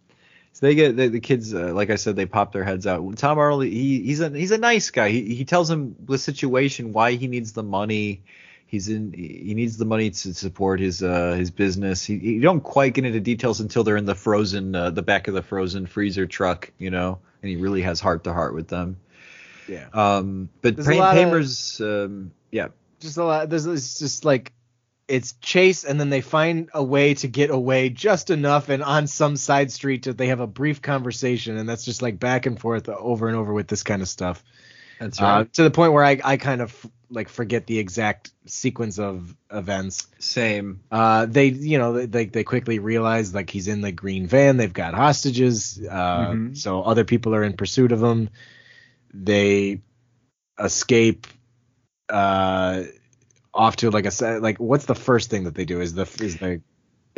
So they get the, the kids. Uh, like I said, they pop their heads out. Tom Arnold. He he's a he's a nice guy. He he tells him the situation, why he needs the money. He's in. He needs the money to support his uh his business. He you don't quite get into details until they're in the frozen uh, the back of the frozen freezer truck, you know. And he really has heart to heart with them. yeah. Um, but There's of- um yeah. Just a lot there's it's just like it's chase and then they find a way to get away just enough and on some side street that they have a brief conversation and that's just like back and forth over and over with this kind of stuff that's uh, right. to the point where I, I kind of like forget the exact sequence of events Same. uh they you know they they quickly realize like he's in the green van they've got hostages uh Mhm. so other people are in pursuit of him they escape uh off to like a like what's the first thing that they do is the is the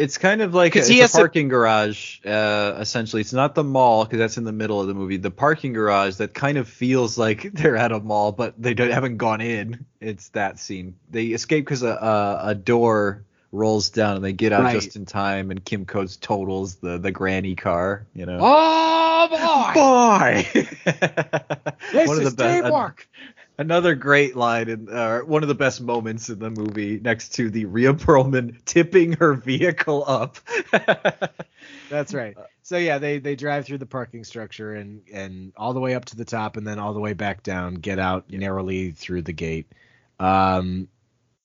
It's kind of like a, 'Cause it's a has to- parking garage. Uh, essentially, it's not the mall because that's in the middle of the movie. The parking garage that kind of feels like they're at a mall, but they don't, haven't gone in. It's that scene. They escape because a, a a door rolls down and they get out Right. just in time. And Kim Coates totals the the granny car. You know. oh boy boy. this One of the best. teamwork Another great line in uh, one of the best moments in the movie next to the Rhea Perlman tipping her vehicle up. That's right. So yeah, they they drive through the parking structure and and all the way up to the top and then all the way back down, get out narrowly through the gate. Um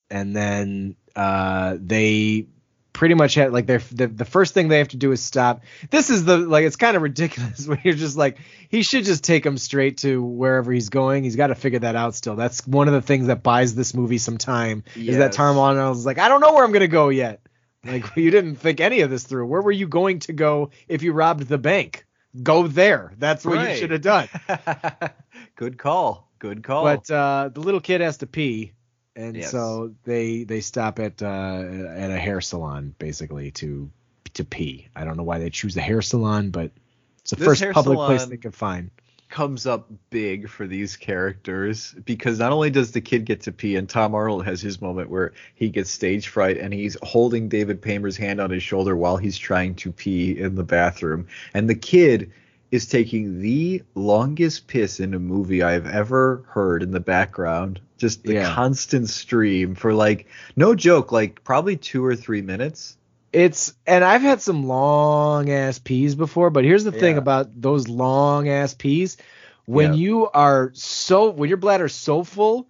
and then uh they pretty much had like they're the, the first thing they have to do is stop. This is the like it's kind of ridiculous when you're just like he should just take him straight to wherever he's going. He's got to figure that out still. That's one of the things that buys this movie some time is that Yes. Tom Arnold's like I don't know where I'm going to go yet. Like you didn't think any of this through. Where were you going to go if you robbed the bank? Go there. That's what you should have done. Good call. Good call. But uh, the little kid has to pee, and Yes. so they they stop at uh, at a hair salon basically to to pee. I don't know why they choose a hair salon, but it's the This first public place they can find. comes up big for these characters because not only does the kid get to pee, and Tom Arnold has his moment where he gets stage fright and he's holding David Paymer's hand on his shoulder while he's trying to pee in the bathroom, and the kid is taking the longest piss in a movie I've ever heard in the background. Just the Yeah. constant stream for like no joke, like probably two or three minutes. It's and I've had some long ass peas before, but here's the thing about those long ass peas. When Yeah. you are so when your bladder's so full,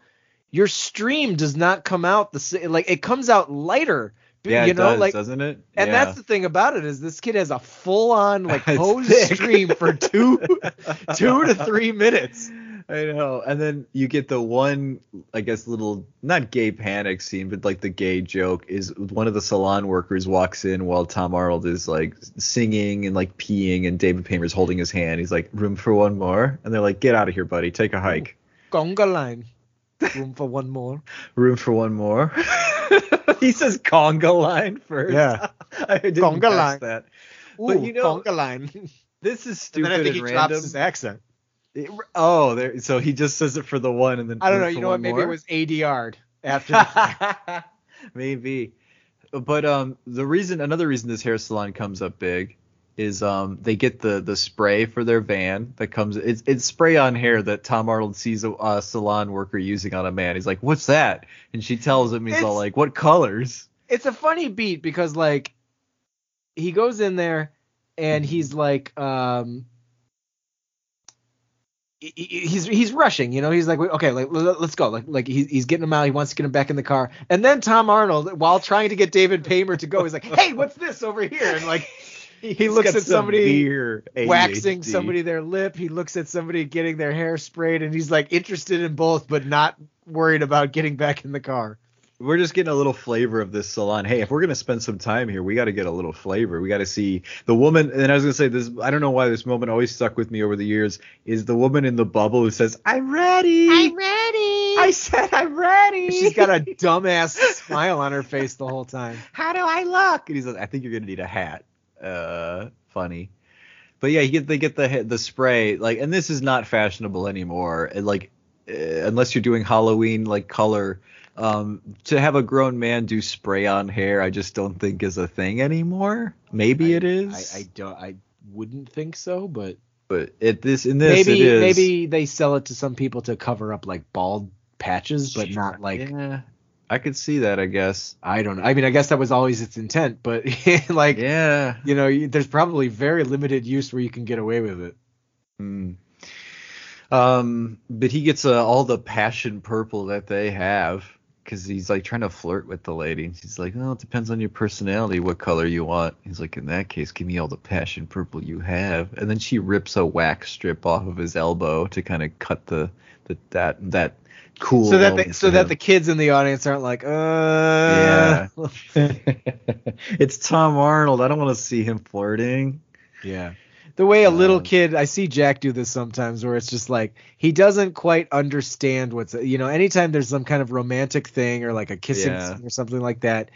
your stream does not come out the same like it comes out lighter. Yeah, you it know, does, like doesn't it? and Yeah. that's the thing about it is this kid has a full on like hose stream for two two to three minutes. I know. And then you get the one, I guess, little not gay panic scene, but like the gay joke is one of the salon workers walks in while Tom Arnold is like singing and like peeing, and David Paymer's holding his hand. He's like, "Room for one more," and they're like, "Get out of here, buddy. Take a hike. Conga line. Room for one more. Room for one more." he says conga line first. Yeah. I didn't Conga line. that. Ooh, But you know- conga line. This is and stupid then I and, think he random. drops his accent. It- oh, there. So he just says it for the one, and then I don't know. You know what? Maybe more? it was ADR'd after. the Maybe. But um the reason another reason this hair salon comes up big is um they get the the spray for their van that comes it's it's spray on hair that Tom Arnold sees a, a salon worker using on a man. He's like, "What's that?" And she tells him he's all like, "What colors?" it's a funny beat because like he goes in there and he's like um he- he- he's he's rushing you know he's like okay like let- let's go like like he's, he's getting him out he wants to get him back in the car and then tom arnold while trying to get david paymer to go he's like hey what's this over here and like he looks at somebody waxing somebody their lip he looks at somebody getting their hair sprayed and he's like interested in both but not worried about getting back in the car we're just getting a little flavor of this salon. Hey, if we're gonna spend some time here, we got to get a little flavor. We got to see the woman. And I was gonna say this. I don't know why this moment always stuck with me over the years. Is the woman in the bubble who says, "I'm ready. I'm ready. I said I'm ready." she's got a dumbass smile on her face the whole time How do I look? And he says, "I think you're gonna need a hat." Uh, funny. But yeah, you get they get the the spray like, and this is not fashionable anymore. And like, uh, unless you're doing Halloween like color, um, to have a grown man do spray on hair, I just don't think is a thing anymore. Maybe it is, I, I don't. I wouldn't think so, but but at this in this maybe it is. maybe they sell it to some people to cover up like bald patches, but not like yeah, I could see that. I guess. I don't know. I mean, I guess that was always its intent, but like Yeah. you know, there's probably very limited use where you can get away with it. Hmm. Um, but he gets uh, all the passion purple that they have because he's like trying to flirt with the lady. And she's like, "Oh, it depends on your personality, what color you want." He's like, "In that case, give me all the passion purple you have." And then she rips a wax strip off of his elbow to kind of cut the, the that that cool. so that the, so that the kids in the audience aren't like, uh, Yeah. it's Tom Arnold. I don't want to see him flirting. yeah. the way a little Um, kid I see Jack do this sometimes where it's just like he doesn't quite understand what's you know anytime there's some kind of romantic thing or like a kissing Yeah. or something like that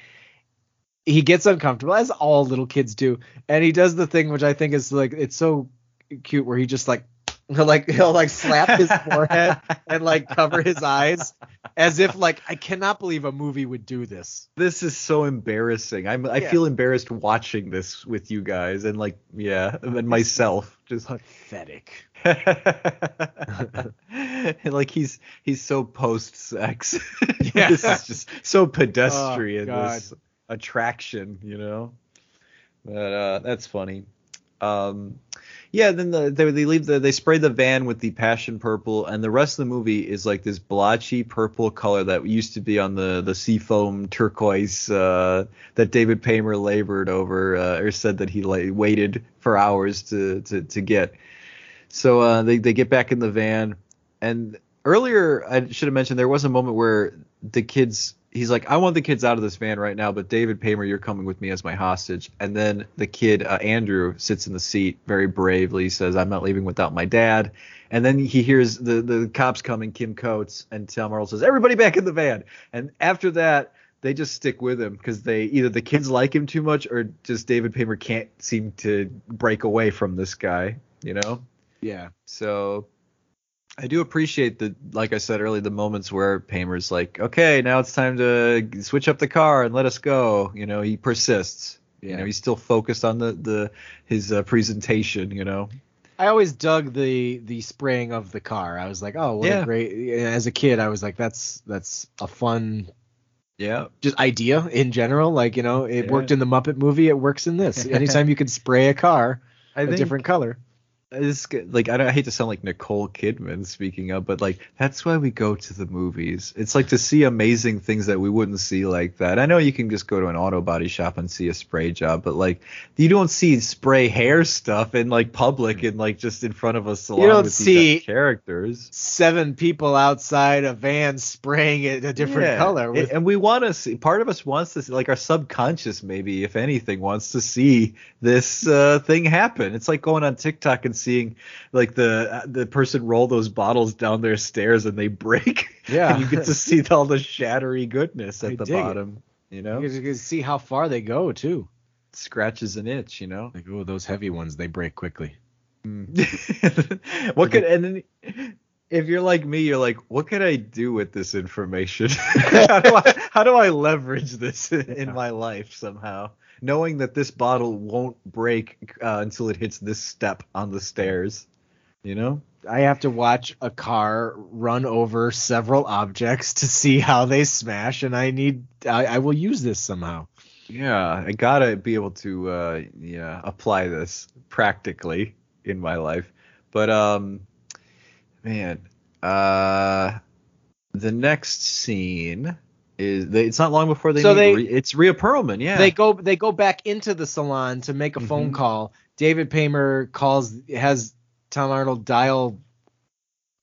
he gets uncomfortable as all little kids do and he does the thing which I think is like it's so cute where he just like he'll like he'll like slap his forehead and like cover his eyes as if like I cannot believe a movie would do this. This is so embarrassing. I'm I Yeah. feel embarrassed watching this with you guys and like yeah, and myself. Just Pathetic. like he's he's so post sex. Yeah. this is just so pedestrian. Oh, this attraction, you know. But uh, that's funny. Um, yeah. Then the, they they leave the they spray the van with the passion purple, and the rest of the movie is like this blotchy purple color that used to be on the the seafoam turquoise uh, that David Paymer labored over uh, or said that he like waited for hours to to to get. So uh, they they get back in the van, and earlier I should have mentioned there was a moment where the kids he's like I want the kids out of this van right now, but David Paymer, you're coming with me as my hostage. And then the kid uh, Andrew sits in the seat very bravely, says I'm not leaving without my dad. And then he hears the the cops coming, Kim Coates, and Tom Arnold says everybody back in the van. And after that. They just stick with him because they either the kids like him too much or just David Paymer can't seem to break away from this guy, you know. Yeah. So I do appreciate the, like I said earlier, the moments where Paymer's like, okay, now it's time to switch up the car and let us go. You know, he persists. You know, he's still focused on the the his uh, presentation. You know. I always dug the the spraying of the car. I was like, oh, what Yeah. a great. As a kid, I was like, that's that's a fun Yeah. just idea in general. Like you know, it Yeah. worked in the Muppet movie. It works in this. Anytime you can spray a car I a think different color. It's like I, don't, I hate to sound like Nicole Kidman speaking up, but like that's why we go to the movies. It's like to see amazing things that we wouldn't see like that. I know you can just go to an auto body shop and see a spray job, but like you don't see spray hair stuff in like public and like just in front of a salon don't with see- these characters. Seven people outside a van spraying it a different Yeah. color. With, and, and we want to see. Part of us wants to see, like our subconscious, maybe if anything, wants to see this uh, thing happen. It's like going on TikTok and seeing like the the person roll those bottles down their stairs and they break. Yeah. and you get to see all the shattery goodness at I the dig it. bottom. You know, you can see how far they go too. scratches an itch. You know. Like, oh, those heavy ones, they break quickly. Mm. what could and then if you're like me, you're like, what could I do with this information? how, do I, how do I leverage this in, in my life somehow? Knowing that this bottle won't break uh, until it hits this step on the stairs, you know? I have to watch a car run over several objects to see how they smash, and I need I, I will use this somehow. Yeah, I gotta be able to uh, yeah apply this practically in my life. But um, man, uh, the next scene is they, it's not long before they So they- Rhea- it's Rhea Perlman. Yeah, They go they go back into the salon to make a phone Mhm. call. David Paymer calls has Tom Arnold dial.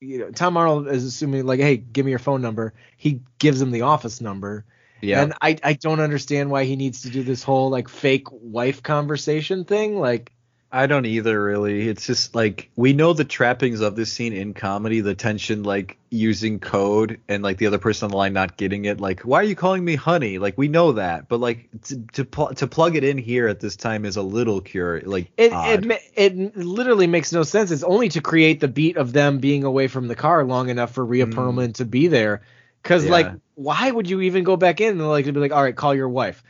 You know, Tom Arnold is assuming like, hey, give me your phone number. He gives him the office number, yeah. and I I don't understand why he needs to do this whole like fake wife conversation thing. Like, I don't either really. It's just like we know the trappings of this scene in comedy, the tension like using code and like the other person on the line not getting it. Like, why are you calling me honey? Like we know that, but like to to, pl- to plug it in here at this time is a little cure like It odd. it it literally makes no sense. It's only to create the beat of them being away from the car long enough for Rhea Mm. Perlman to be there. Because Yeah. like, why would you even go back in and like to be like, all right, call your wife?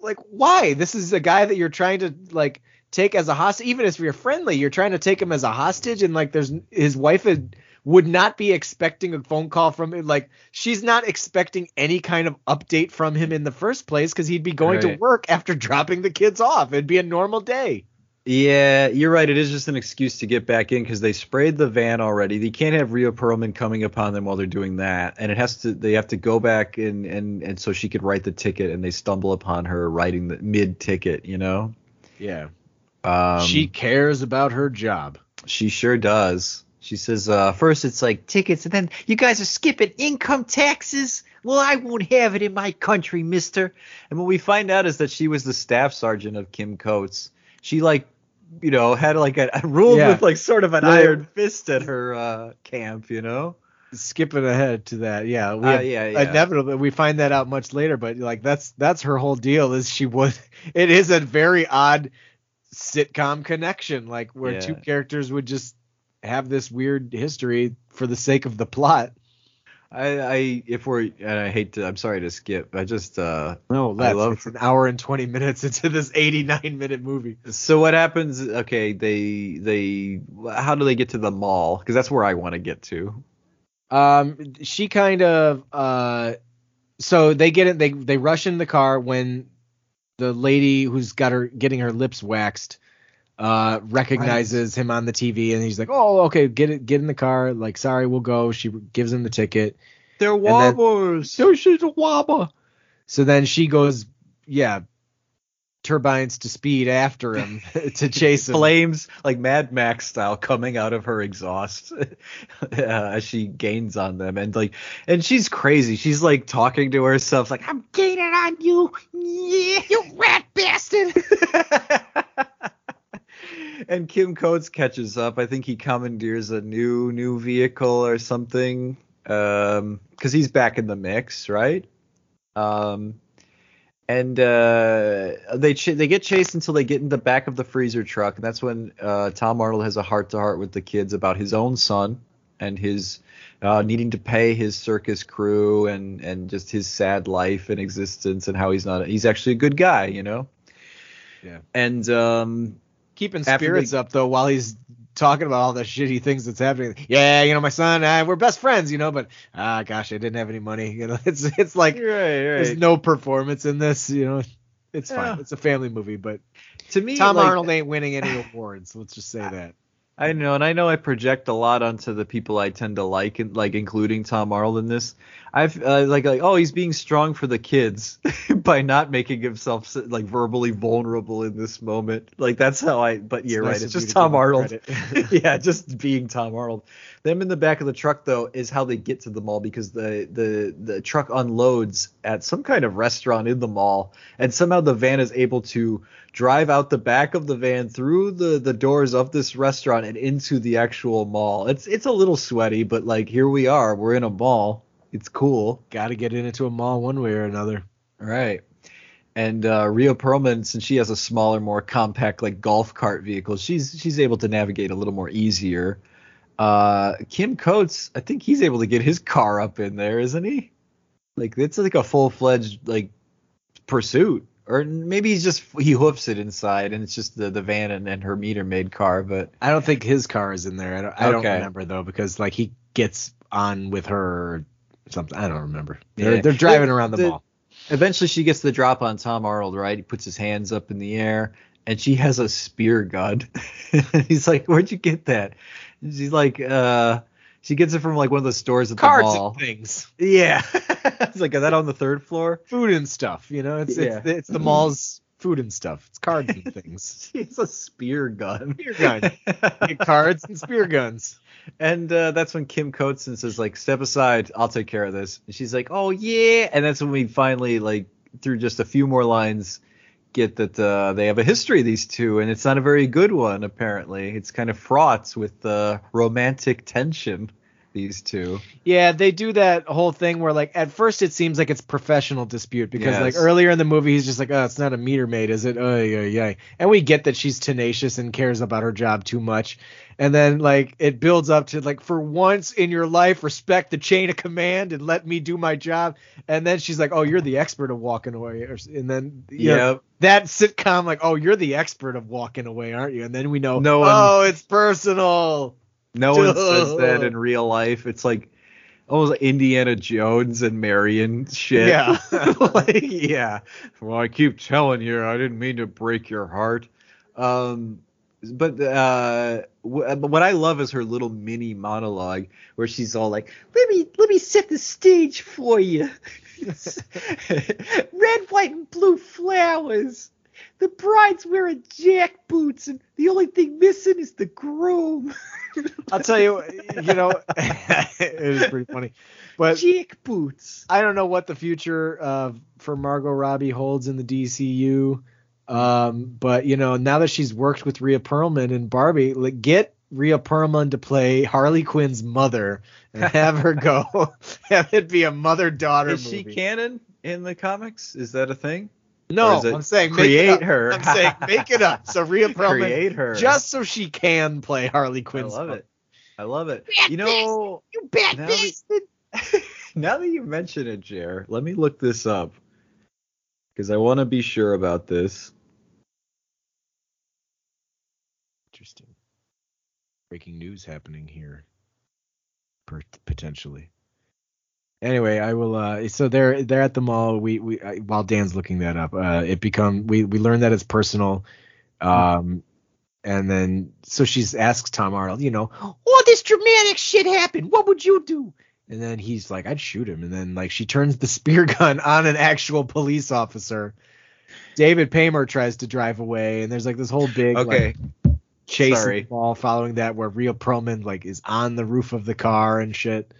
Like, why? This is a guy that you're trying to like take as a hostage. Even if you're friendly, you're trying to take him as a hostage, and like, there's his wife is, would not be expecting a phone call from him. Like, she's not expecting any kind of update from him in the first place because he'd be going to work after dropping the kids off. It'd be a normal day. Yeah, you're right. It is just an excuse to get back in because they sprayed the van already. They can't have Rhea Perlman coming upon them while they're doing that, and it has to. They have to go back and and and so she could write the ticket, and they stumble upon her writing the mid ticket. You know. Yeah. Um, she cares about her job. She sure does. She says, uh, first it's like tickets, and then you guys are skipping income taxes. Well, I won't have it in my country, mister. And what we find out is that she was the staff sergeant of Kim Coates. She like you know, had like a ruled Yeah. with like sort of an Yeah. iron fist at her uh, camp, you know. skipping ahead to that yeah we Uh, yeah, yeah. inevitably we find that out much later but like that's that's her whole deal is she would it is a very odd sitcom connection like where Yeah. two characters would just have this weird history for the sake of the plot I, I if we're and I hate to I'm sorry to skip. I just uh no I that's love- it's an hour and 20 minutes into this 89 minute movie so what happens okay, they they how do they get to the mall? Cuz that's where I want to get to. um she kind of uh so they get in they they rush in the car when the lady who's got her getting her lips waxed uh recognizes him on the TV and he's like oh okay get it get in the car. Like sorry we'll go. She gives him the ticket. They're then- wobblers. so she's a wabba so then she goes yeah turbines to speed after him to chase him. Flames like Mad Max style coming out of her exhaust uh, as she gains on them. And like and she's crazy. She's like talking to herself like I'm gaining on you yeah you rat bastard. And Kim Coates catches up. I think he commandeers a new new vehicle or something um cuz he's back in the mix right? Um and uh, they ch- they get chased until they get in the back of the freezer truck, and that's when uh, Tom Arnold has a heart to heart with the kids about his own son and his uh, needing to pay his circus crew and and just his sad life and existence and how he's not he's actually a good guy, you know. Yeah. And um, keeping spirits they- up though while he's talking about all the shitty things that's happening. Yeah, you know, my son, uh, we're best friends, you know, but ah, gosh, I didn't have any money. You know, it's it's like right, there's no performance in this. You know, it's fine. It's a family movie, but to me, Tom like, Arnold ain't winning any awards. Let's just say that. I know, and I know I project a lot onto the people I tend to like, and like including Tom Arnold in this. I've uh, like like oh he's being strong for the kids by not making himself like verbally vulnerable in this moment. Like that's how I. But you're right. of It's just to Tom Arnold. yeah, just being Tom Arnold. Them in the back of the truck though is how they get to the mall because the the the truck unloads at some kind of restaurant in the mall, and somehow the van is able to drive out the back of the van through the the doors of this restaurant and into the actual mall. It's it's a little sweaty, but like here we are, we're in a mall. It's cool. Got to get into a mall one way or another. All right. And uh, Rhea Perlman, since she has a smaller, more compact like golf cart vehicle, she's she's able to navigate a little more easier. Uh, Kim Coates, I think he's able to get his car up in there, isn't he? Like it's like a full fledged like pursuit, or maybe he's just he hoofs it inside, and it's just the the van and, and her meter maid car. But I don't think his car is in there. I don't, I don't remember though because like he gets on with her something. I don't remember. They're, Yeah. they're driving The- around the, the- mall. Eventually, she gets the drop on Tom Arnold, right? He puts his hands up in the air, and she has a spear gun. He's like, "Where'd you get that?" And she's like, "Uh, she gets it from like one of the stores at Cards the mall." and things. Yeah, it's like, "Is that on the third floor?" food and stuff. You know, it's Yeah. it's it's the mall's food and stuff. It's cards and things. it's a spear gun. Spear gun. Get cards and spear guns. And uh, that's when Kim Coates says like, "Step aside, I'll take care of this." And she's like, "Oh yeah." And that's when we finally like through just a few more lines get that uh, they have a history these two, and it's not a very good one apparently. It's kind of fraught with uh, romantic tension. These two. Yeah, they do that whole thing where like at first it seems like it's professional dispute because like earlier in the movie he's just like, oh, it's not a meter maid, is it? Oh yeah, yeah. And we get that she's tenacious and cares about her job too much. And then like it builds up to like for once in your life, respect the chain of command and let me do my job. And then she's like, oh, you're the expert of walking away. And then yeah. know, that sitcom like, oh, you're the expert of walking away, aren't you? And then we know, No oh, one- oh, it's personal. No one says that in real life. It's like almost Indiana Jones and Marion shit. Yeah. like, yeah. Well, I keep telling you, I didn't mean to break your heart. Um, but uh, w- but what I love is her little mini monologue where she's all like, "Let me let me set the stage for you. Red, white, and blue flowers." The bride's wearing jack boots, and the only thing missing is the groom. I'll tell you, you know, it is pretty funny, but jack boots. I don't know what the future uh, for Margot Robbie holds in the DCU. Um, but you know, now that she's worked with Rhea Perlman and Barbie, like, get Rhea Perlman to play Harley Quinn's mother and have her go. have it be a mother-daughter Is movie. she canon in the comics? Is that a thing? No, it I'm saying create her? I'm saying make it up. So Rhea Perlman, Create her. just so she can play Harley Quinn. I love it. I love it. You know, You bad now that, now that you mention it, Jer, let me look this up because I want to be sure about this. Interesting. Breaking news happening here. Potentially. Anyway, I will. Uh, so they're they're at the mall. We we uh, while Dan's looking that up, uh, it become we we learn that it's personal. Um, and then so she's asks Tom Arnold, you know, all this dramatic shit happened. What would you do? And then he's like, I'd shoot him. And then like she turns the spear gun on an actual police officer. David Paymer tries to drive away, and there's like this whole big like, Okay, chase in Sorry. the following that where Rhea Perlman like is on the roof of the car and shit.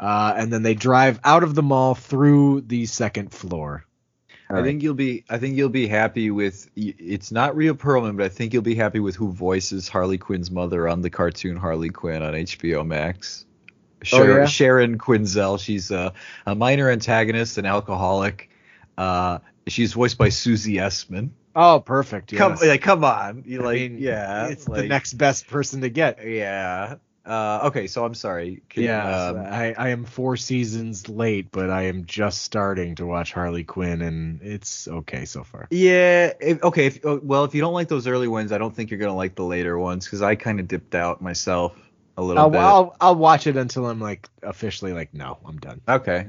Uh, and then they drive out of the mall through the second floor. I think you'll be. I think you'll be happy with. It's not Rhea Perlman, but I think you'll be happy with who voices Harley Quinn's mother on the cartoon Harley Quinn on HBO Max. Sharon, yeah? Sharon Quinzel. She's a, a minor antagonist, an alcoholic. Uh, she's voiced by Susie Essman. Oh, perfect. Come, yes. like, come on. You I like, mean, yeah. it's the next best person to get. Yeah. Uh, okay, so I'm sorry. Yeah, um, I, I am four seasons late, but I am just starting to watch Harley Quinn, and it's okay so far. Yeah. If, okay. If, uh, well, if you don't like those early ones, I don't think you're gonna like the later ones because I kind of dipped out myself a little I'll, bit. I'll I'll watch it until I'm like officially like no, I'm done. Okay.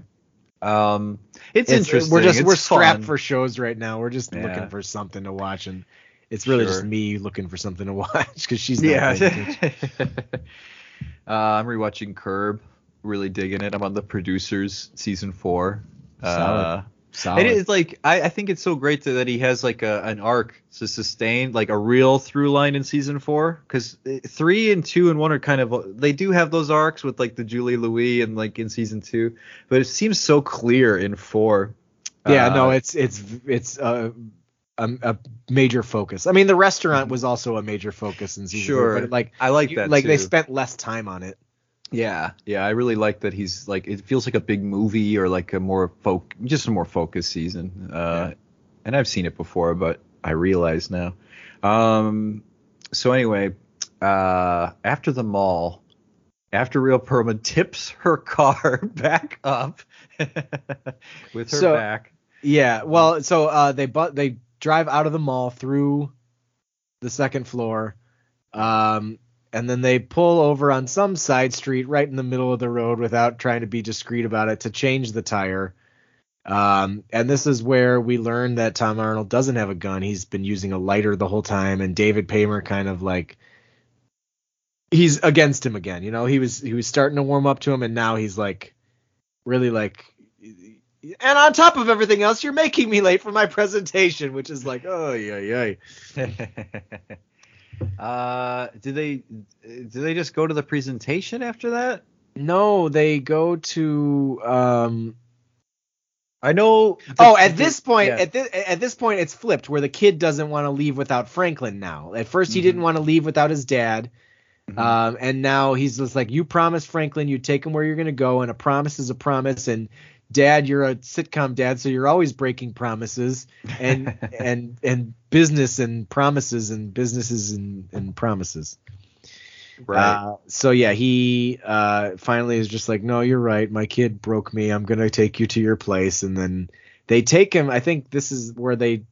Um, it's, It's- interesting. We're just It's we're strapped fun. for shows right now. We're just Yeah. looking for something to watch, and it's really just me looking for something to watch because she's not Yeah. uh, I'm rewatching Curb. Really digging it. I'm on the producers season four. Solid. Uh, Solid. It is like I, I think it's so great that, that he has like a an arc to sustain like a real through line in season four because three and two and one are kind of they do have those arcs with like the Julia Louis and like in season two, but it seems so clear in four. yeah, Uh, no, it's it's it's uh, a, a major focus. I mean, the restaurant was also a major focus in season Sure. four, but like I like you- that like they spent less time on it. Yeah, yeah, I really like that he's like it feels like a big movie or like a more folk just a more focused season. Uh and I've seen it before, but I realize now. Um so anyway, uh after the mall, after Rhea Perlman tips her car back up with her So- back. Yeah, well, so uh, they but they drive out of the mall through the second floor, um, and then they pull over on some side street right in the middle of the road without trying to be discreet about it to change the tire. Um, and this is where we learn that Tom Arnold doesn't have a gun. He's been using a lighter the whole time, and David Paymer kind of like he's against him again. You know, he was he was starting to warm up to him, and now he's like really like. And on top of everything else, you're making me late for my presentation, which is like, oh yeah, yeah. uh do they do they just go to the presentation after that? No, they go to um I know Oh, at this point, yeah. at this at this point, it's flipped where the kid doesn't want to leave without Franklin. Now, at 1st he Mhm. didn't want to leave without his dad, Mhm. um, and now he's just like, you promised Franklin you'd take him where you're gonna go, and a promise is a promise, and dad, you're a sitcom dad, so you're always breaking promises, and and and business and promises and businesses and and promises. right. Uh, so yeah, he uh, finally is just like, no, you're right. My kid broke me. I'm gonna take you to your place, and then they take him. I think this is where they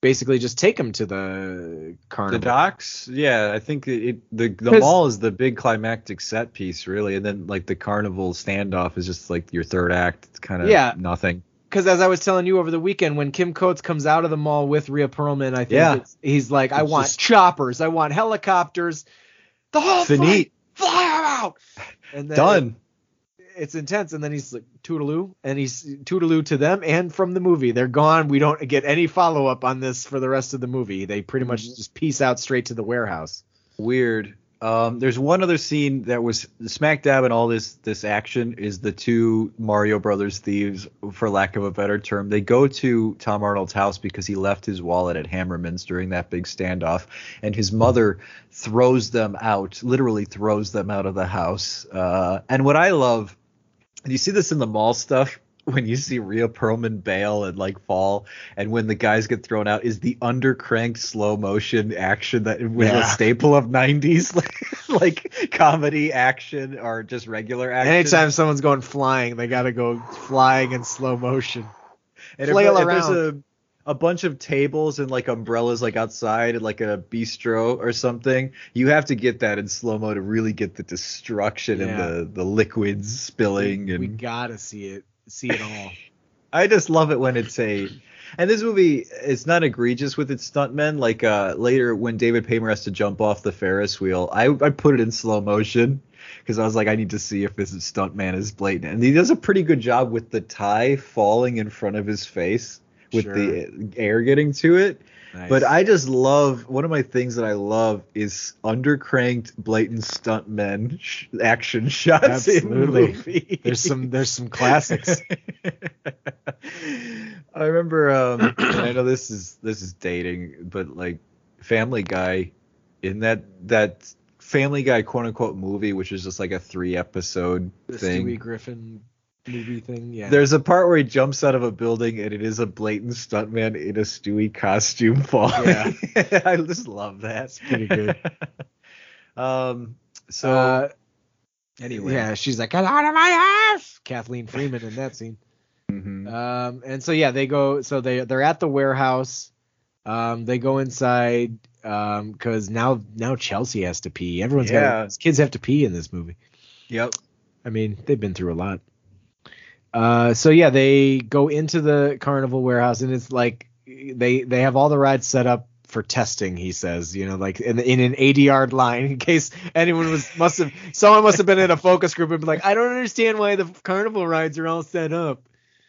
basically just take them to the carnival. The docks, yeah, I think it, the the mall is the big climactic set piece, really, and then like the carnival standoff is just like your third act. It's kind of Yeah. nothing. Because as I was telling you over the weekend, when Kim Coates comes out of the mall with Rhea Perlman, I think Yeah. it's, he's like, I It's want just- choppers, I want helicopters, the whole Finite. fly 'em out. And then Done. It's intense and then he's like toodaloo and he's toodaloo to them and from the movie they're gone we don't get any follow-up on this for the rest of the movie they pretty much Mm-hmm. just piece out straight to the warehouse Weird. Um, there's one other scene that was smack dab in all this this action is the two Mario Brothers thieves, for lack of a better term. They go to Tom Arnold's house because he left his wallet at Hammerman's during that big standoff, and his mother throws them out, literally throws them out of the house. Uh, and what I love, and you see this in the mall stuff. When you see Rhea Perlman bail and like fall, and when the guys get thrown out, is the undercranked slow motion action that was a staple of '90s like comedy action or just regular action. Anytime someone's going flying, they got to go flying in slow motion. and if, flail if there's around. a a bunch of tables and like umbrellas like outside at like a bistro or something, you have to get that in slow mo to really get the destruction Yeah. and the the liquids spilling we, and we gotta see it, see it all. I just love it when it's a and this movie it's not egregious with its stuntmen. Like uh later when David Paymer has to jump off the Ferris wheel, I I put it in slow motion because I was like, I need to see if this stuntman is blatant. And he does a pretty good job with the tie falling in front of his face with the air getting to it. But I just love one of my things that I love is undercranked blatant stuntmen sh- action shots Absolutely. movies. there's some there's some classics. I remember um and I know this is this is dating, but like Family Guy in that that Family Guy quote unquote movie, which is just like a three episode The thing. Stewie Griffin movie thing. Yeah. There's a part where he jumps out of a building and it is a blatant stuntman in a Stewie costume falling. Yeah. I just love that. It's pretty good. um so uh, anyway. yeah, she's like, get out of my house, Kathleen Freeman in that scene. Mhm. Um, and so yeah, they go. So they they're at the warehouse. Um, they go inside um, because now now Chelsea has to pee. Everyone's Yeah. got kids have to pee in this movie. Yep. I mean, they've been through a lot. Uh, so yeah, they go into the carnival warehouse, and it's like they they have all the rides set up for testing. He says, you know, like in, in an 80 yard line, in case anyone was must have someone must have been in a focus group and be like, I don't understand why the carnival rides are all set up.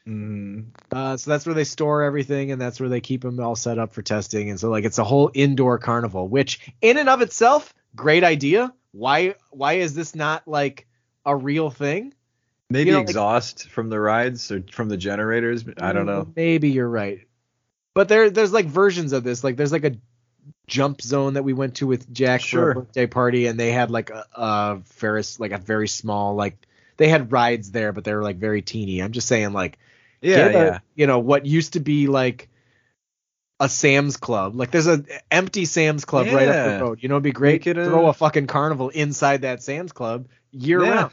Mhm. Uh, so that's where they store everything, and that's where they keep them all set up for testing. And so like it's a whole indoor carnival, which in and of itself, great idea. Why why is this not like a real thing? Maybe You know, like- exhaust from the rides or from the generators. I don't know. Maybe you're right. But there there's like versions of this. Like there's like a jump zone that we went to with Jack for a birthday party, and they had like a, a Ferris, like a very small, like they had rides there, but they were like very teeny. I'm just saying, like Yeah, get a- you know what used to be like a Sam's Club. Like there's a empty Sam's Club right up the road. You know, it'd be great to a- throw a fucking carnival inside that Sam's Club year Yeah, round.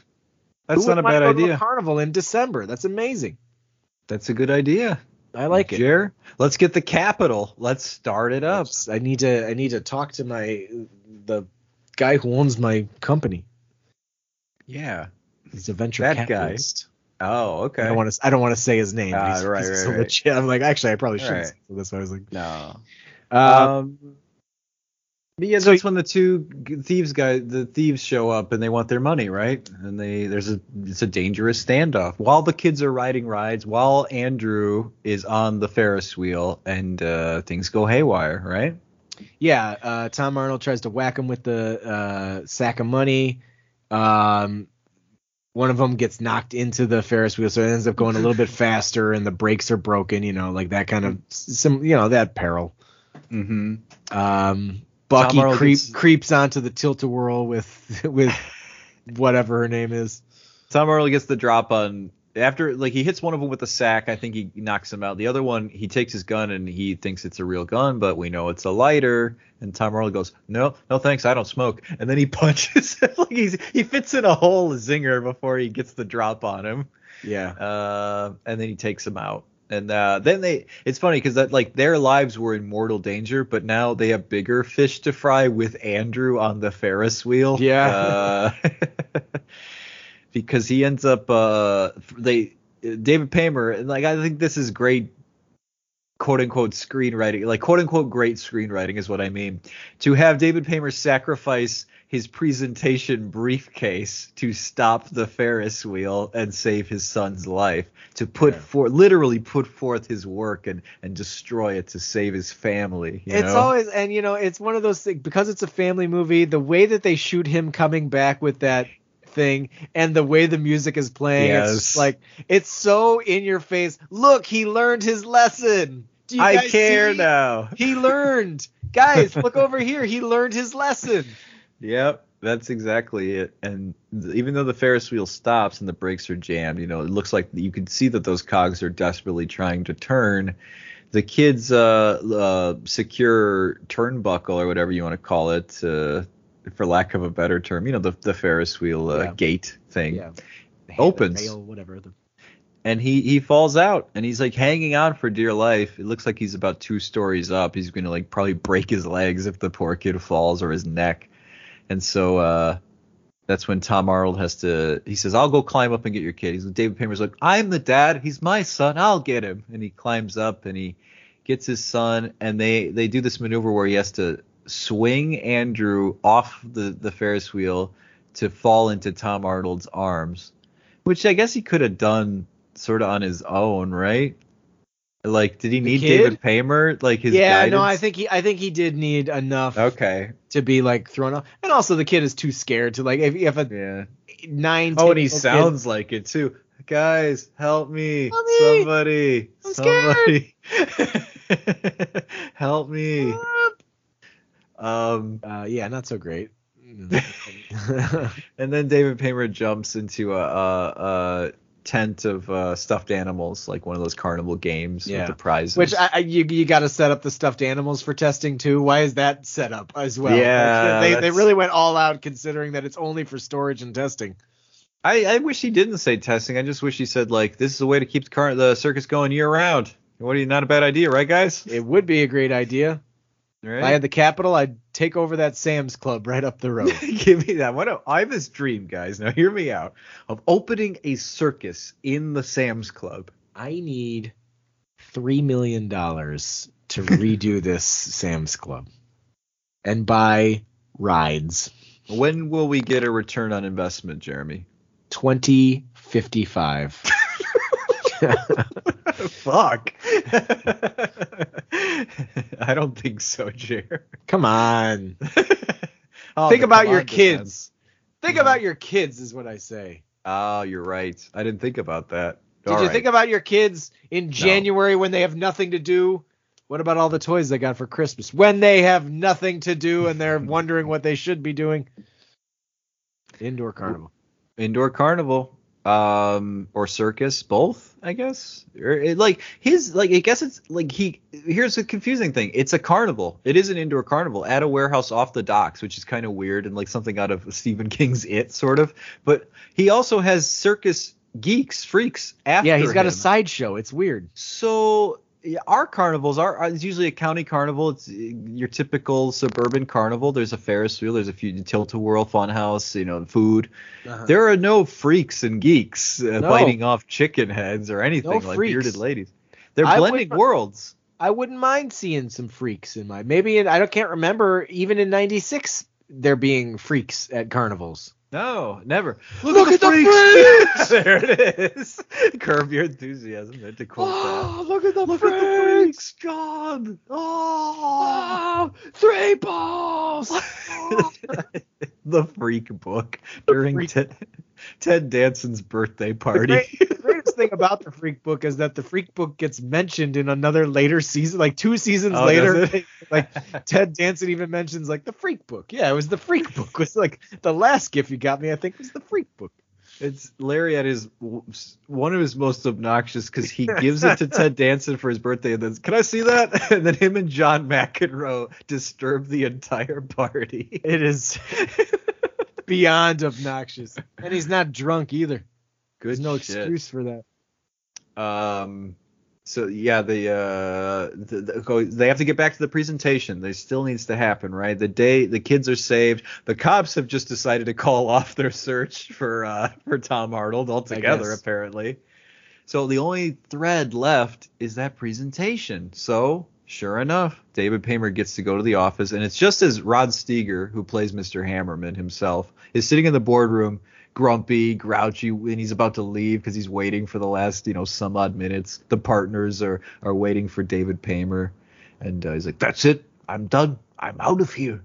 That's Who not a bad mind going to idea. carnival in December. That's amazing. That's a good idea. I like it. Jer, let's get the capital. Let's start it up. I need to I need to talk to my the guy who owns my company. Yeah. He's a venture That guy. capitalist. Oh, okay. I don't want to I don't want to say his name. Ah, he's, right, he's right, so right. I'm like actually I probably shouldn't. Right. say this. I was like, no. uh, Um, but yeah, so- that's when the two thieves guy, the thieves show up and they want their money, right? And they there's a it's a dangerous standoff while the kids are riding rides, while Andrew is on the Ferris wheel, and uh, things go haywire, right? yeah. Uh, Tom Arnold tries to whack him with the uh, sack of money. Um, one of them gets knocked into the Ferris wheel, so it ends up going a little bit faster, and the brakes are broken. You know, like that kind of some you know that peril. Mm-hmm. Um, Bucky creep, gets- creeps onto the tilt a whirl with with whatever her name is. Tom Arnold gets the drop on after like he hits one of them with a sack. I think he knocks him out. The other one, he takes his gun and he thinks it's a real gun, but we know it's a lighter. And Tom Arnold goes, "No, no thanks, I don't smoke." And then he punches like he's he fits in a whole zinger before he gets the drop on him. Yeah. Uh, and then he takes him out. And uh, then they, it's funny because that like their lives were in mortal danger, but now they have bigger fish to fry with Andrew on the Ferris wheel. Yeah. Uh, because he ends up, uh, they, David Paymer, and like I think this is great quote unquote screenwriting, like quote unquote great screenwriting is what I mean. To have David Paymer sacrifice his presentation briefcase to stop the Ferris wheel and save his son's life, to put Yeah. for literally put forth his work and and destroy it to save his family. you It's know? always and you know it's one of those things because it's a family movie. The way that they shoot him coming back with that thing and the way the music is playing, it's Yes. just like it's so in your face. Look, he learned his lesson. Do you I care see? now. He learned, guys. Look over here. He learned his lesson. Yep, that's exactly it. And even though the Ferris wheel stops and the brakes are jammed, you know, it looks like you can see that those cogs are desperately trying to turn. The kids' uh, uh, secure turnbuckle or whatever you want to call it, uh, for lack of a better term, you know, the the Ferris wheel uh, Yeah. gate thing. Yeah. Opens. Veil, whatever. The- and he he falls out and he's like hanging on for dear life. It looks like he's about two stories up. He's gonna like probably break his legs if the poor kid falls or his neck. And so uh that's when Tom Arnold has to he says, I'll go climb up and get your kid. He's David Paymer's like, I'm the dad, he's my son, I'll get him. And he climbs up and he gets his son and they they do this maneuver where he has to swing Andrew off the, the Ferris wheel to fall into Tom Arnold's arms. Which I guess he could have done sort of on his own, right? Like, did he The need kid? David Paymer? Like his yeah, guidance? no, I think he, I think he did need enough Okay. To be like thrown off, and also the kid is too scared to like if, if a Yeah. nine. Oh, and he 10-year-old kid- sounds like it too. Guys, help me! Help me! Somebody! I'm Somebody! help me! Um, Uh, yeah, not so great. and then David Paymer jumps into a, a, a tent of uh, stuffed animals, like one of those carnival games Yeah. with the prizes. Which I, I, you you got to set up the stuffed animals for testing too. Why is that set up as well? Yeah, Like, they they really went all out considering that it's only for storage and testing. I, I wish he didn't say testing. I just wish he said like this is a way to keep the, car- the circus going year round. What are you? Not a bad idea, right, guys? It would be a great idea. Right? If I had the capital, I'd take over that Sam's Club right up the road. Give me that. What a, I have this dream, guys. Now hear me out. Of opening a circus in the Sam's Club. I need three million dollars to redo this Sam's Club and buy rides. When will we get a return on investment, Jeremy? Twenty fifty five. Fuck. I don't think so, Jer. Come on. Oh, Think about your kids. Think Mhm. about your kids is what I say. Oh, you're right. I didn't think about that. Did All you right. think about your kids in January when they have nothing to do? What about all the toys they got for Christmas when they have nothing to do and they're wondering what they should be doing? Indoor carnival. indoor carnival um or circus both i guess or it, like his like i guess it's like he here's the confusing thing it's a carnival it is an indoor carnival at a warehouse off the docks which is kind of weird and like something out of stephen king's it sort of but he also has circus geeks freaks after Yeah, he's got him. a sideshow. It's weird. So our carnivals are are- it's usually a county carnival. It's uh, your typical suburban carnival. There's a Ferris wheel. There's a few tilt-a-whirl, funhouse. You know, food. There are no freaks and geeks uh, No. biting off chicken heads or anything No like freaks. bearded ladies. They're I blending worlds. I wouldn't mind seeing some freaks in my maybe in, I don't can't remember even in 96 there being freaks at carnivals. No, never. Look at the freaks! there it is. Curb your enthusiasm. To quote Oh, look at the. Look at the freaks, John. Oh, ah! three balls. the freak book during freak- Ted, Ted Danson's birthday The, party. great- the greatest thing about the Freak Book is that the Freak Book gets mentioned in another later season, like two seasons Oh, later. like Ted Danson even mentions like the Freak Book. Yeah, it was the Freak Book. It was like the last gift you got me, I think, was the Freak Book. It's Larry at his one of his most obnoxious because he gives it to Ted Danson for his birthday and then can I see that? And then him and John McEnroe disturb the entire party. It is beyond obnoxious, and he's not drunk either. Good There's no shit. excuse for that. Um. So yeah, the uh, the, the, they have to get back to the presentation. They still needs to happen, right? The day the kids are saved, the cops have just decided to call off their search for uh for Tom Arnold altogether, apparently. So the only thread left is that presentation. So sure enough, David Paymer gets to go to the office, and it's just as Rod Steiger, who plays Mr. Hammerman himself, is sitting in the boardroom, grumpy, grouchy, and he's about to leave because he's waiting for the last, you know, some odd minutes. The partners are are waiting for David Paymer, and uh, he's like, "That's it, I'm done, I'm out of here."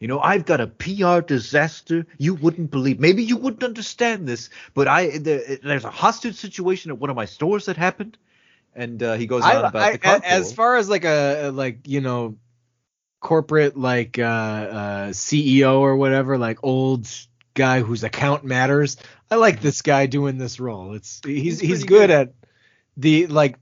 You know, I've got a PR disaster you wouldn't believe. Maybe you wouldn't understand this, but I there, there's a hostage situation at one of my stores that happened, and uh, he goes on I, about I, the carpool. as far as like a like you know corporate like uh, uh CEO or whatever like old guy whose account matters I like this guy doing this role it's he's He's he's, good, good. at the like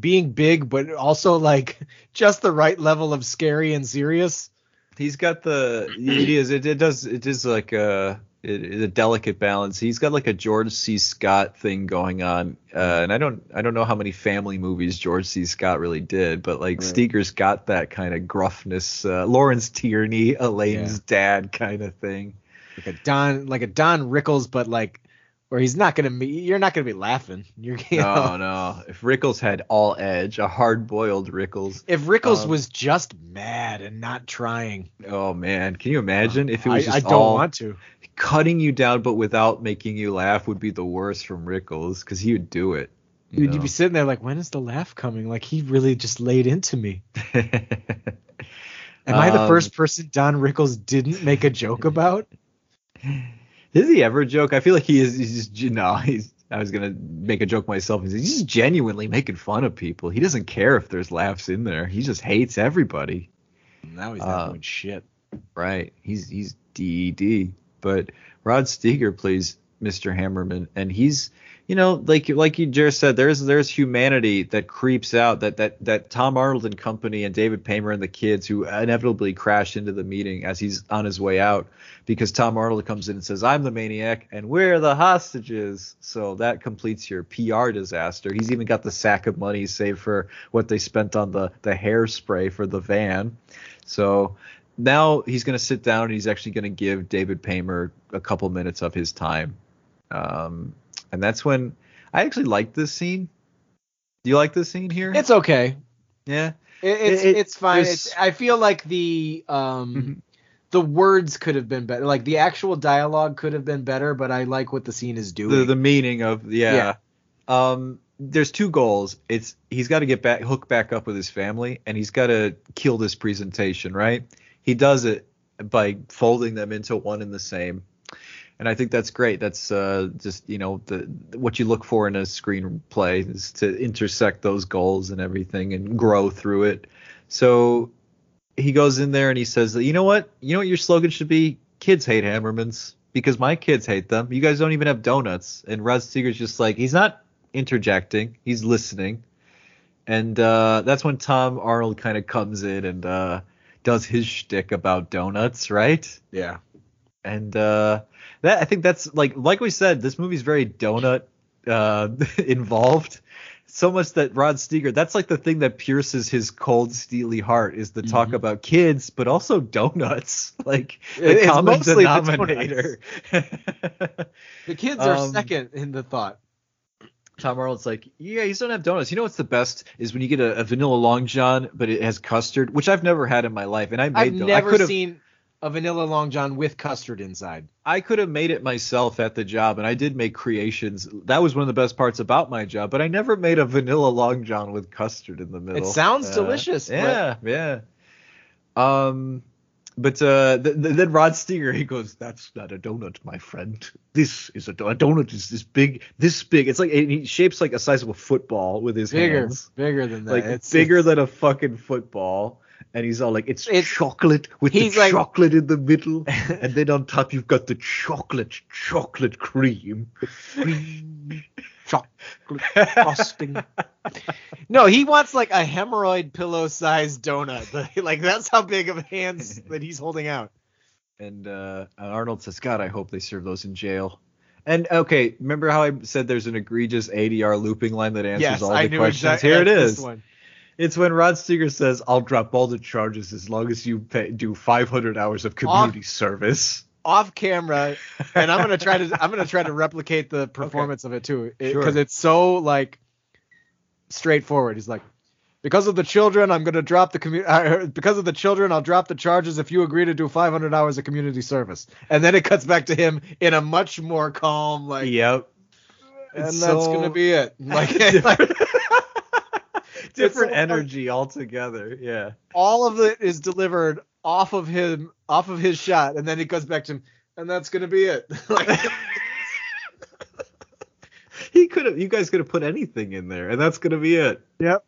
being big but also like just the right level of scary and serious he's got the it is it, it does it is like a it is a delicate balance. He's got like a George C. Scott thing going on, uh, and I don't I don't know how many family movies George C. Scott really did, but like Right. Steiger's got that kind of gruffness, uh, Lawrence Tierney, Elaine's dad kind of thing. like a Don like a Don Rickles but like where he's not gonna be you're not gonna be laughing you're you know, No, no. If Rickles had all edge, a hard boiled Rickles. if Rickles Um, was just mad and not trying Oh man, can you imagine if it I, was just I don't all want to cutting you down but without making you laugh would be the worst from Rickles because he would do it. you Dude, you'd be sitting there like, when is the laugh coming? Like he really just laid into me. Am I the Um, first person Don Rickles didn't make a joke about? Does he ever joke? I feel like he is. He's just no. He's. I was gonna make a joke myself. He's he's just genuinely making fun of people. He doesn't care if there's laughs in there. He just hates everybody. Now he's not not Uh, doing shit. Right. He's he's DED. But Rod Steiger plays Mr. Hammerman, and he's you know like like you just said, there's there's humanity that creeps out that that that Tom Arnold and company and David Paymer and the kids who inevitably crash into the meeting as he's on his way out because Tom Arnold comes in and says I'm the maniac and we're the hostages. So that completes your PR disaster. He's even got the sack of money saved for what they spent on the the hairspray for the van. So now he's going to sit down and he's actually going to give David Paymer a couple minutes of his time. Um, and that's when I actually like this scene. Do you like this scene here? It's okay. yeah. It, it's It- it- it's fine. It's, I feel like the um Mhm. The words could have been better. Like the actual dialogue could have been better, but I like what the scene is doing. The the meaning of yeah. Um, there's two goals. It's he's got to get back, hook back up with his family, and he's got to kill this presentation. Right? He does it by folding them into one and the same. And I think that's great. That's uh, just you know the what you look for in a screenplay is to intersect those goals and everything and grow through it. So he goes in there and he says that you know what? You know what your slogan should be? Kids hate hammermans because my kids hate them. You guys don't even have donuts. And Rod Steiger's just like he's not interjecting. He's listening. And uh, that's when Tom Arnold kind of comes in and uh, does his shtick about donuts right? Yeah. and uh, that I think that's like like we said this movie's very donut uh, involved so much that Rod Steiger that's like the thing that pierces his cold steely heart is the talk Mhm. about kids but also donuts like the it's common mostly the denominator The kids are Um, second in the thought. Tom Arnold's like, yeah, you don't have donuts. You know what's the best is when you get a, a vanilla long john, but it has custard, which I've never had in my life, and I made. I've never I could have, seen a vanilla long john with custard inside. I could have made it myself at the job, and I did make creations. That was one of the best parts about my job, but I never made a vanilla long john with custard in the middle. It sounds Uh, delicious, but- Yeah, yeah. Um, but uh, th- th- then Rod Steiger he goes, "That's not a donut, my friend. This is a, do- a donut. Is this big? This big? It's like he shapes like a size of a football with his Bigger, hands, bigger than that. like It's- bigger it's- than a fucking football." And he's all like, "It's, It's- chocolate with the like- chocolate in the middle, and then on top you've got the chocolate, chocolate cream." chocolate frosting. no, he wants like a hemorrhoid pillow sized donut. like that's how big of hands that he's holding out. And uh, Arnold says, "God, I hope they serve those in jail." And okay, remember how I said there's an egregious ADR looping line that answers yes, all I the knew questions? exactly. Here it is. one. It's when Rod Steiger says, "I'll drop all the charges as long as you pay, do 500 hours of community service." off camera, and I'm gonna try to I'm gonna try to replicate the performance of it too, because Sure. it's so like straightforward. He's like, because of the children, I'm gonna drop the community. Uh, because of the children, I'll drop the charges if you agree to do 500 hours of community service. And then it cuts back to him in a much more calm, like, Yep. and that's so- gonna be it. Like, It's different so- energy altogether. Yeah. all of it is delivered off of him, off of his shot, and then it goes back to him, and that's gonna be it. like, he could have. You guys could have put anything in there, and that's gonna be it. yep.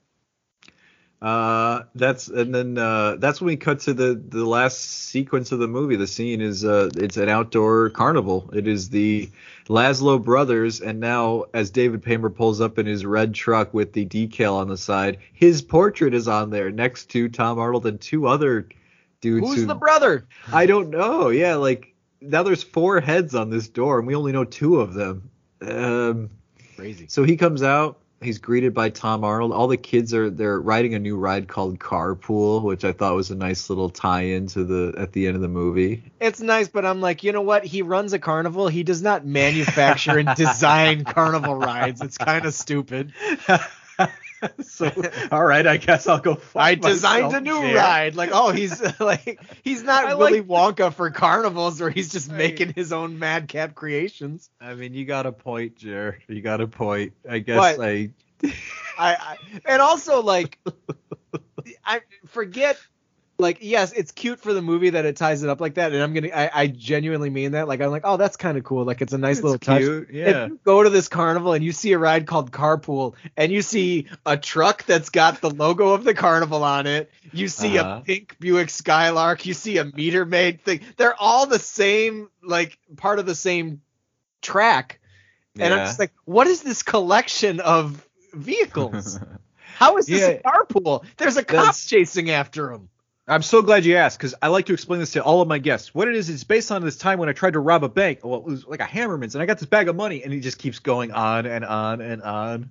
Uh, that's and then uh, that's when we cut to the the last sequence of the movie. The scene is uh, it's an outdoor carnival. It is the Laszlo brothers, and now as David Paymer pulls up in his red truck with the decal on the side, his portrait is on there next to Tom Arnold and two other dudes. Who's who, the brother? I don't know. Yeah, like now there's four heads on this door, and we only know two of them. Um, Crazy. so he comes out. He's greeted by Tom Arnold. All the kids are they're riding a new ride called Carpool, which I thought was a nice little tie-in to the at the end of the movie. It's nice, but I'm like, you know what? He runs a carnival. He does not manufacture and design carnival rides. It's kind of stupid. so, all right, I guess I'll go. fuck I designed myself a new there. ride. Like, oh, he's like, he's not I Willy like- Wonka for carnivals, or he's just Right. making his own madcap creations. I mean, you got a point, Jer. You got a point. I guess What? I. I, I and also like, I forget. Like, yes, it's cute for the movie that it ties it up like that, and I'm gonna, I, I genuinely mean that. Like, I'm like, oh, that's kind of cool. Like, it's a nice It's little touch. cute, yeah. If you go to this carnival and you see a ride called Carpool and you see a truck that's got the logo of the carnival on it, you see Uh-huh. a pink Buick Skylark, you see a meter maid thing. They're all the same, like part of the same track. And I'm just like, what is this collection of vehicles? How is this Yeah. a carpool? There's a cop That's- chasing after him. I'm so glad you asked because I like to explain this to all of my guests. What it is is based on this time when I tried to rob a bank. Well, it was like a Hammerman's, and I got this bag of money, and he just keeps going on and on and on.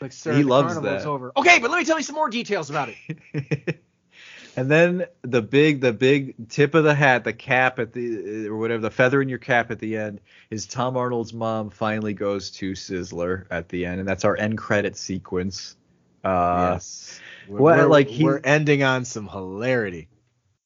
Like, sir, He loves that. over. Okay, but let me tell you some more details about it. and then the big, the big tip of the hat, the cap at the uh, or whatever, the feather in your cap at the end is Tom Arnold's mom finally goes to Sizzler at the end, and that's our end credit sequence. Uh, yes. We're, what, we're- like, he- we're ending on some hilarity.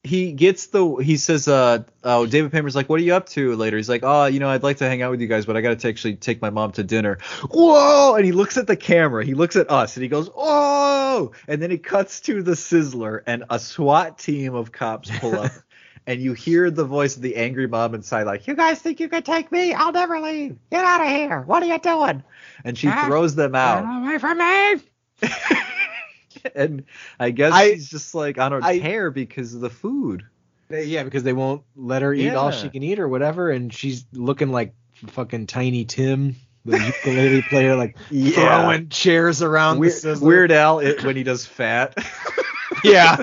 he gets the he says uh oh David Paymer's like what are you up to? later. He's like oh you know I'd like to hang out with you guys but I got to actually take my mom to dinner. Whoa! And he looks at the camera. He looks at us and he goes oh and then he cuts to the sizzler and a SWAT team of cops pull up and you hear the voice of the angry mom inside like you guys think you can take me? I'll never leave. Get out of here. What are you doing? And she Huh? throws them out. away from me. and I guess I- she's just like on a I- tear because of the food Yeah, because they won't let her eat all she can eat or whatever, and she's looking like fucking Tiny Tim, the ukulele player, like Yeah. throwing chairs around Weird. Weird Al it, when he does fat. Yeah.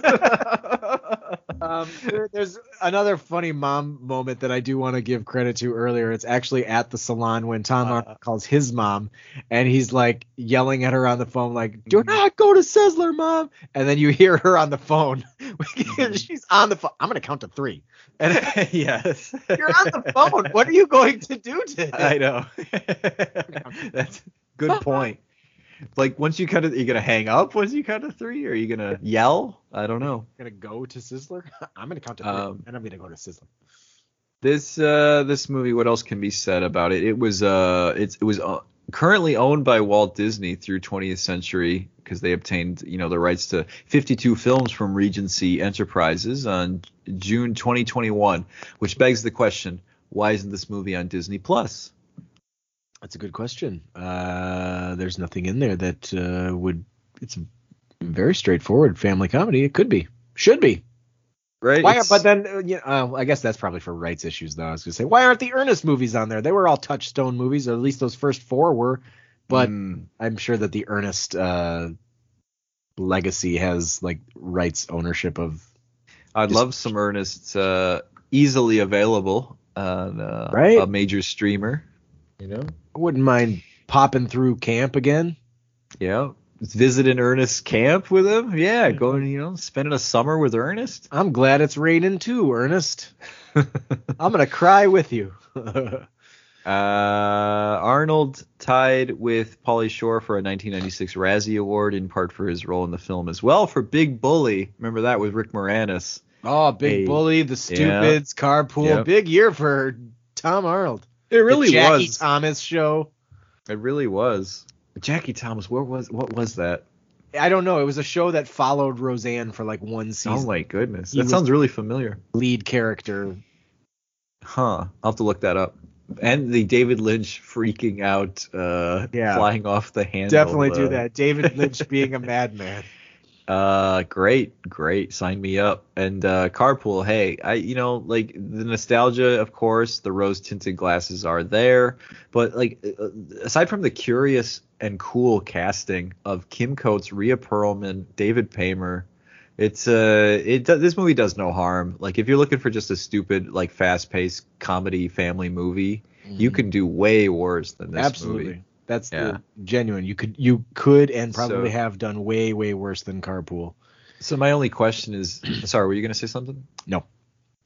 Um, there- there's another funny mom moment that I do want to give credit to earlier. It's actually at the salon when Tom Uh. Calls his mom, and he's like yelling at her on the phone, like, "Do Mhm. not go to Sizzler, mom!" And then you hear her on the phone. Mm-hmm. She's on the phone. I'm gonna count to three. And yes. you're on the phone. What are you going to do today? I know. That's good point. Like once you cut it, are you gonna hang up once you cut to three? Or are you gonna yell? I don't know. gonna go to Sizzler. I'm gonna count to three, Um, and I'm gonna go to Sizzler. This uh this movie, what else can be said about it? It was uh it's it was uh, currently owned by Walt Disney through 20th Century because they obtained you know the rights to 52 films from Regency Enterprises on June 2021, which begs the question: Why isn't this movie on Disney Plus? That's a good question. Uh, there's nothing in there that uh, would. It's a very straightforward family comedy. It could be, should be. Right? Why? But then, uh, you know, uh, I guess that's probably for rights issues, though. I was gonna say, why aren't the Ernest movies on there? They were all Touchstone movies, or at least those first four were. But Mm, I'm sure that the Ernest uh, legacy has like rights ownership of. I'd just- love some Ernest uh, easily available on uh, Right. a major streamer. You know? I wouldn't mind popping through camp again. Yeah. visiting Ernest's camp with him. Yeah, going, you know, spending a summer with Ernest. I'm glad it's raining too, Ernest. I'm gonna cry with you. Uh, Arnold tied with Pauly Shore for a 1996 Razzie Award, in part for his role in the film as well for Big Bully. Remember that with Rick Moranis. oh, Big Hey. Bully, The Stupids, Carpool. Yep. Big year for Tom Arnold. It really the Jackie was. Thomas show. It really was. Jackie Thomas, where was what was that? I don't know. It was a show that followed Roseanne for like one season. Oh my goodness, He that sounds really familiar. Lead character. Huh? I'll have to look that up. And the David Lynch freaking out, uh, Yeah. flying off the handle. Definitely do uh, that. David Lynch being a madman. Uh, great, great. Sign me up. And uh, carpool. Hey, I, you know, like the nostalgia, of course, the rose tinted glasses are there, but like uh, aside from the curious and cool casting of Kim Coates, Rhea Perlman, David Paymer, it's uh, it do- this movie does no harm. Like if you're looking for just a stupid, like fast paced comedy family movie, you can do way worse than this Mm-hmm. Absolutely. movie. That's Yeah. the genuine. You could you could and probably So- have done way way worse than Carpool. So my only question is, sorry, were you gonna say something? No.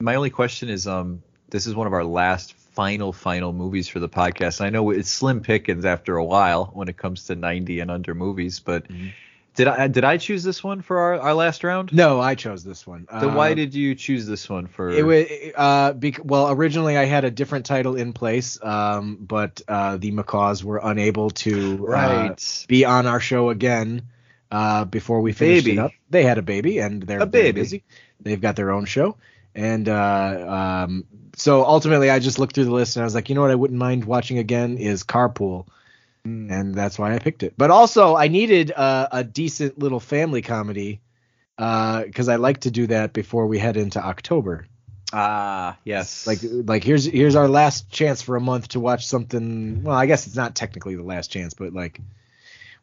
My only question is, um, this is one of our last final final movies for the podcast. I know it's slim pickings after a while when it comes to 90 and under movies, but Mhm. Did I did I choose this one for our, our last round? No, I chose this one. Then why Uh, did you choose this one for? it was uh bec- well originally I had a different title in place um but uh the macaws were unable to uh, right. be on our show again uh before we finished Baby. it up. They had a baby and they're A baby. busy. They've got their own show. And uh um so ultimately I just looked through the list and I was like, you know what I wouldn't mind watching again is Carpool. Mm. And that's why I picked it. But also I needed uh, a decent little family comedy because I like to do that before we head into October. Ah, yes. Like like here's here's our last chance for a month to watch something. Well, I guess it's not technically the last chance, but like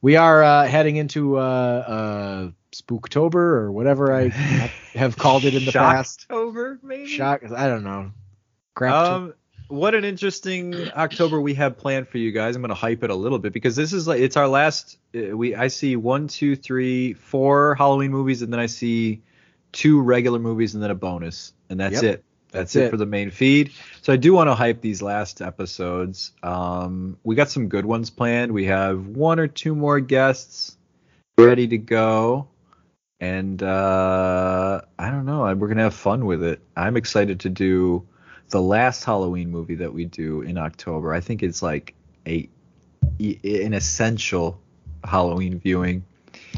we are uh, heading into uh, uh, Spooktober or whatever I have called it in the past. Shocktober, maybe. Shock. I don't know. Crap. Um, what an interesting October we have planned for you guys. I'm gonna hype it a little bit because this is like it's our last. uh, We I see one, two, three, four Halloween movies, and then I see two regular movies, and then a bonus, and that's Yep. it. That's, That's it. it. for the main feed. So I do want to hype these last episodes. Um, we got some good ones planned. We have one or two more guests ready to go. And uh, I don't know. We're gonna have fun with it. I'm excited to do the last Halloween movie that we do in October. I think it's like a an essential Halloween viewing.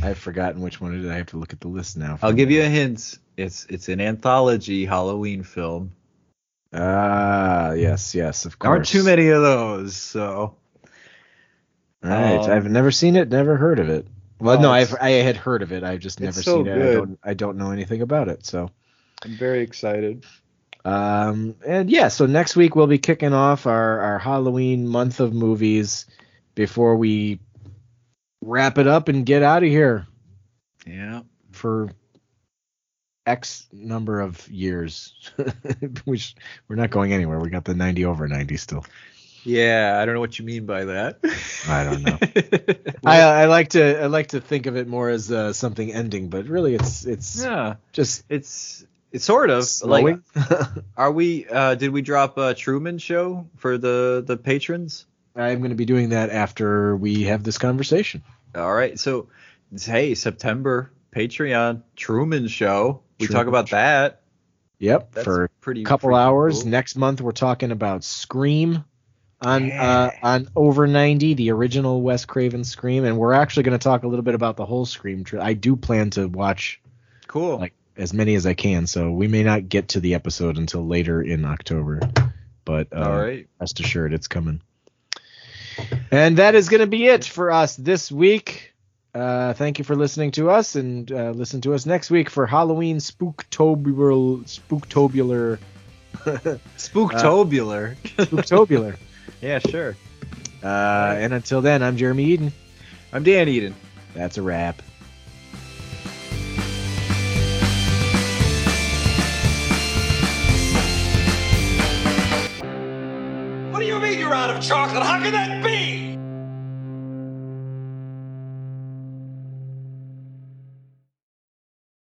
I've forgotten which one it is. I have to look at the list now. I'll give you a hint. It's it's an anthology Halloween film. Ah, yes, yes, of course. There aren't too many of those, so All right, Um, I've never seen it, never heard of it. Well, Oh, no, I've I had heard of it. I've just never so seen it. I don't I don't know anything about it. So, I'm very excited. Um, and yeah, so next week we'll be kicking off our our Halloween month of movies before we wrap it up and get out of here Yeah. for X number of years. Which we're not going anywhere. We got the 90 over 90 still. Yeah, I don't know what you mean by that. I don't know. I I like to I like to think of it more as uh, something ending, but really it's it's yeah, just it's it's sort of slowing. like are we uh did we drop a Truman show for the the patrons? I'm going to be doing that after we have this conversation. All right. So hey, September Patreon Truman show. We Truman talk about that. Yep, That's for pretty a couple hours. cool. Next month we're talking about Scream on Yeah. uh, on over 90, the original Wes Craven Scream, and we're actually going to talk a little bit about the whole Scream. Tri- I do plan to watch Cool. like as many as I can, so we may not get to the episode until later in October, but uh, All right. rest assured it's coming. And that is going to be it for us this week. Uh, thank you for listening to us, and uh, listen to us next week for Halloween spooktobular, spooktobular, Spooktobular. spooktobular. yeah, sure. Uh, and until then, I'm Jeremy Eden. I'm Dan Eden. That's a wrap. Chocolate? How can that be?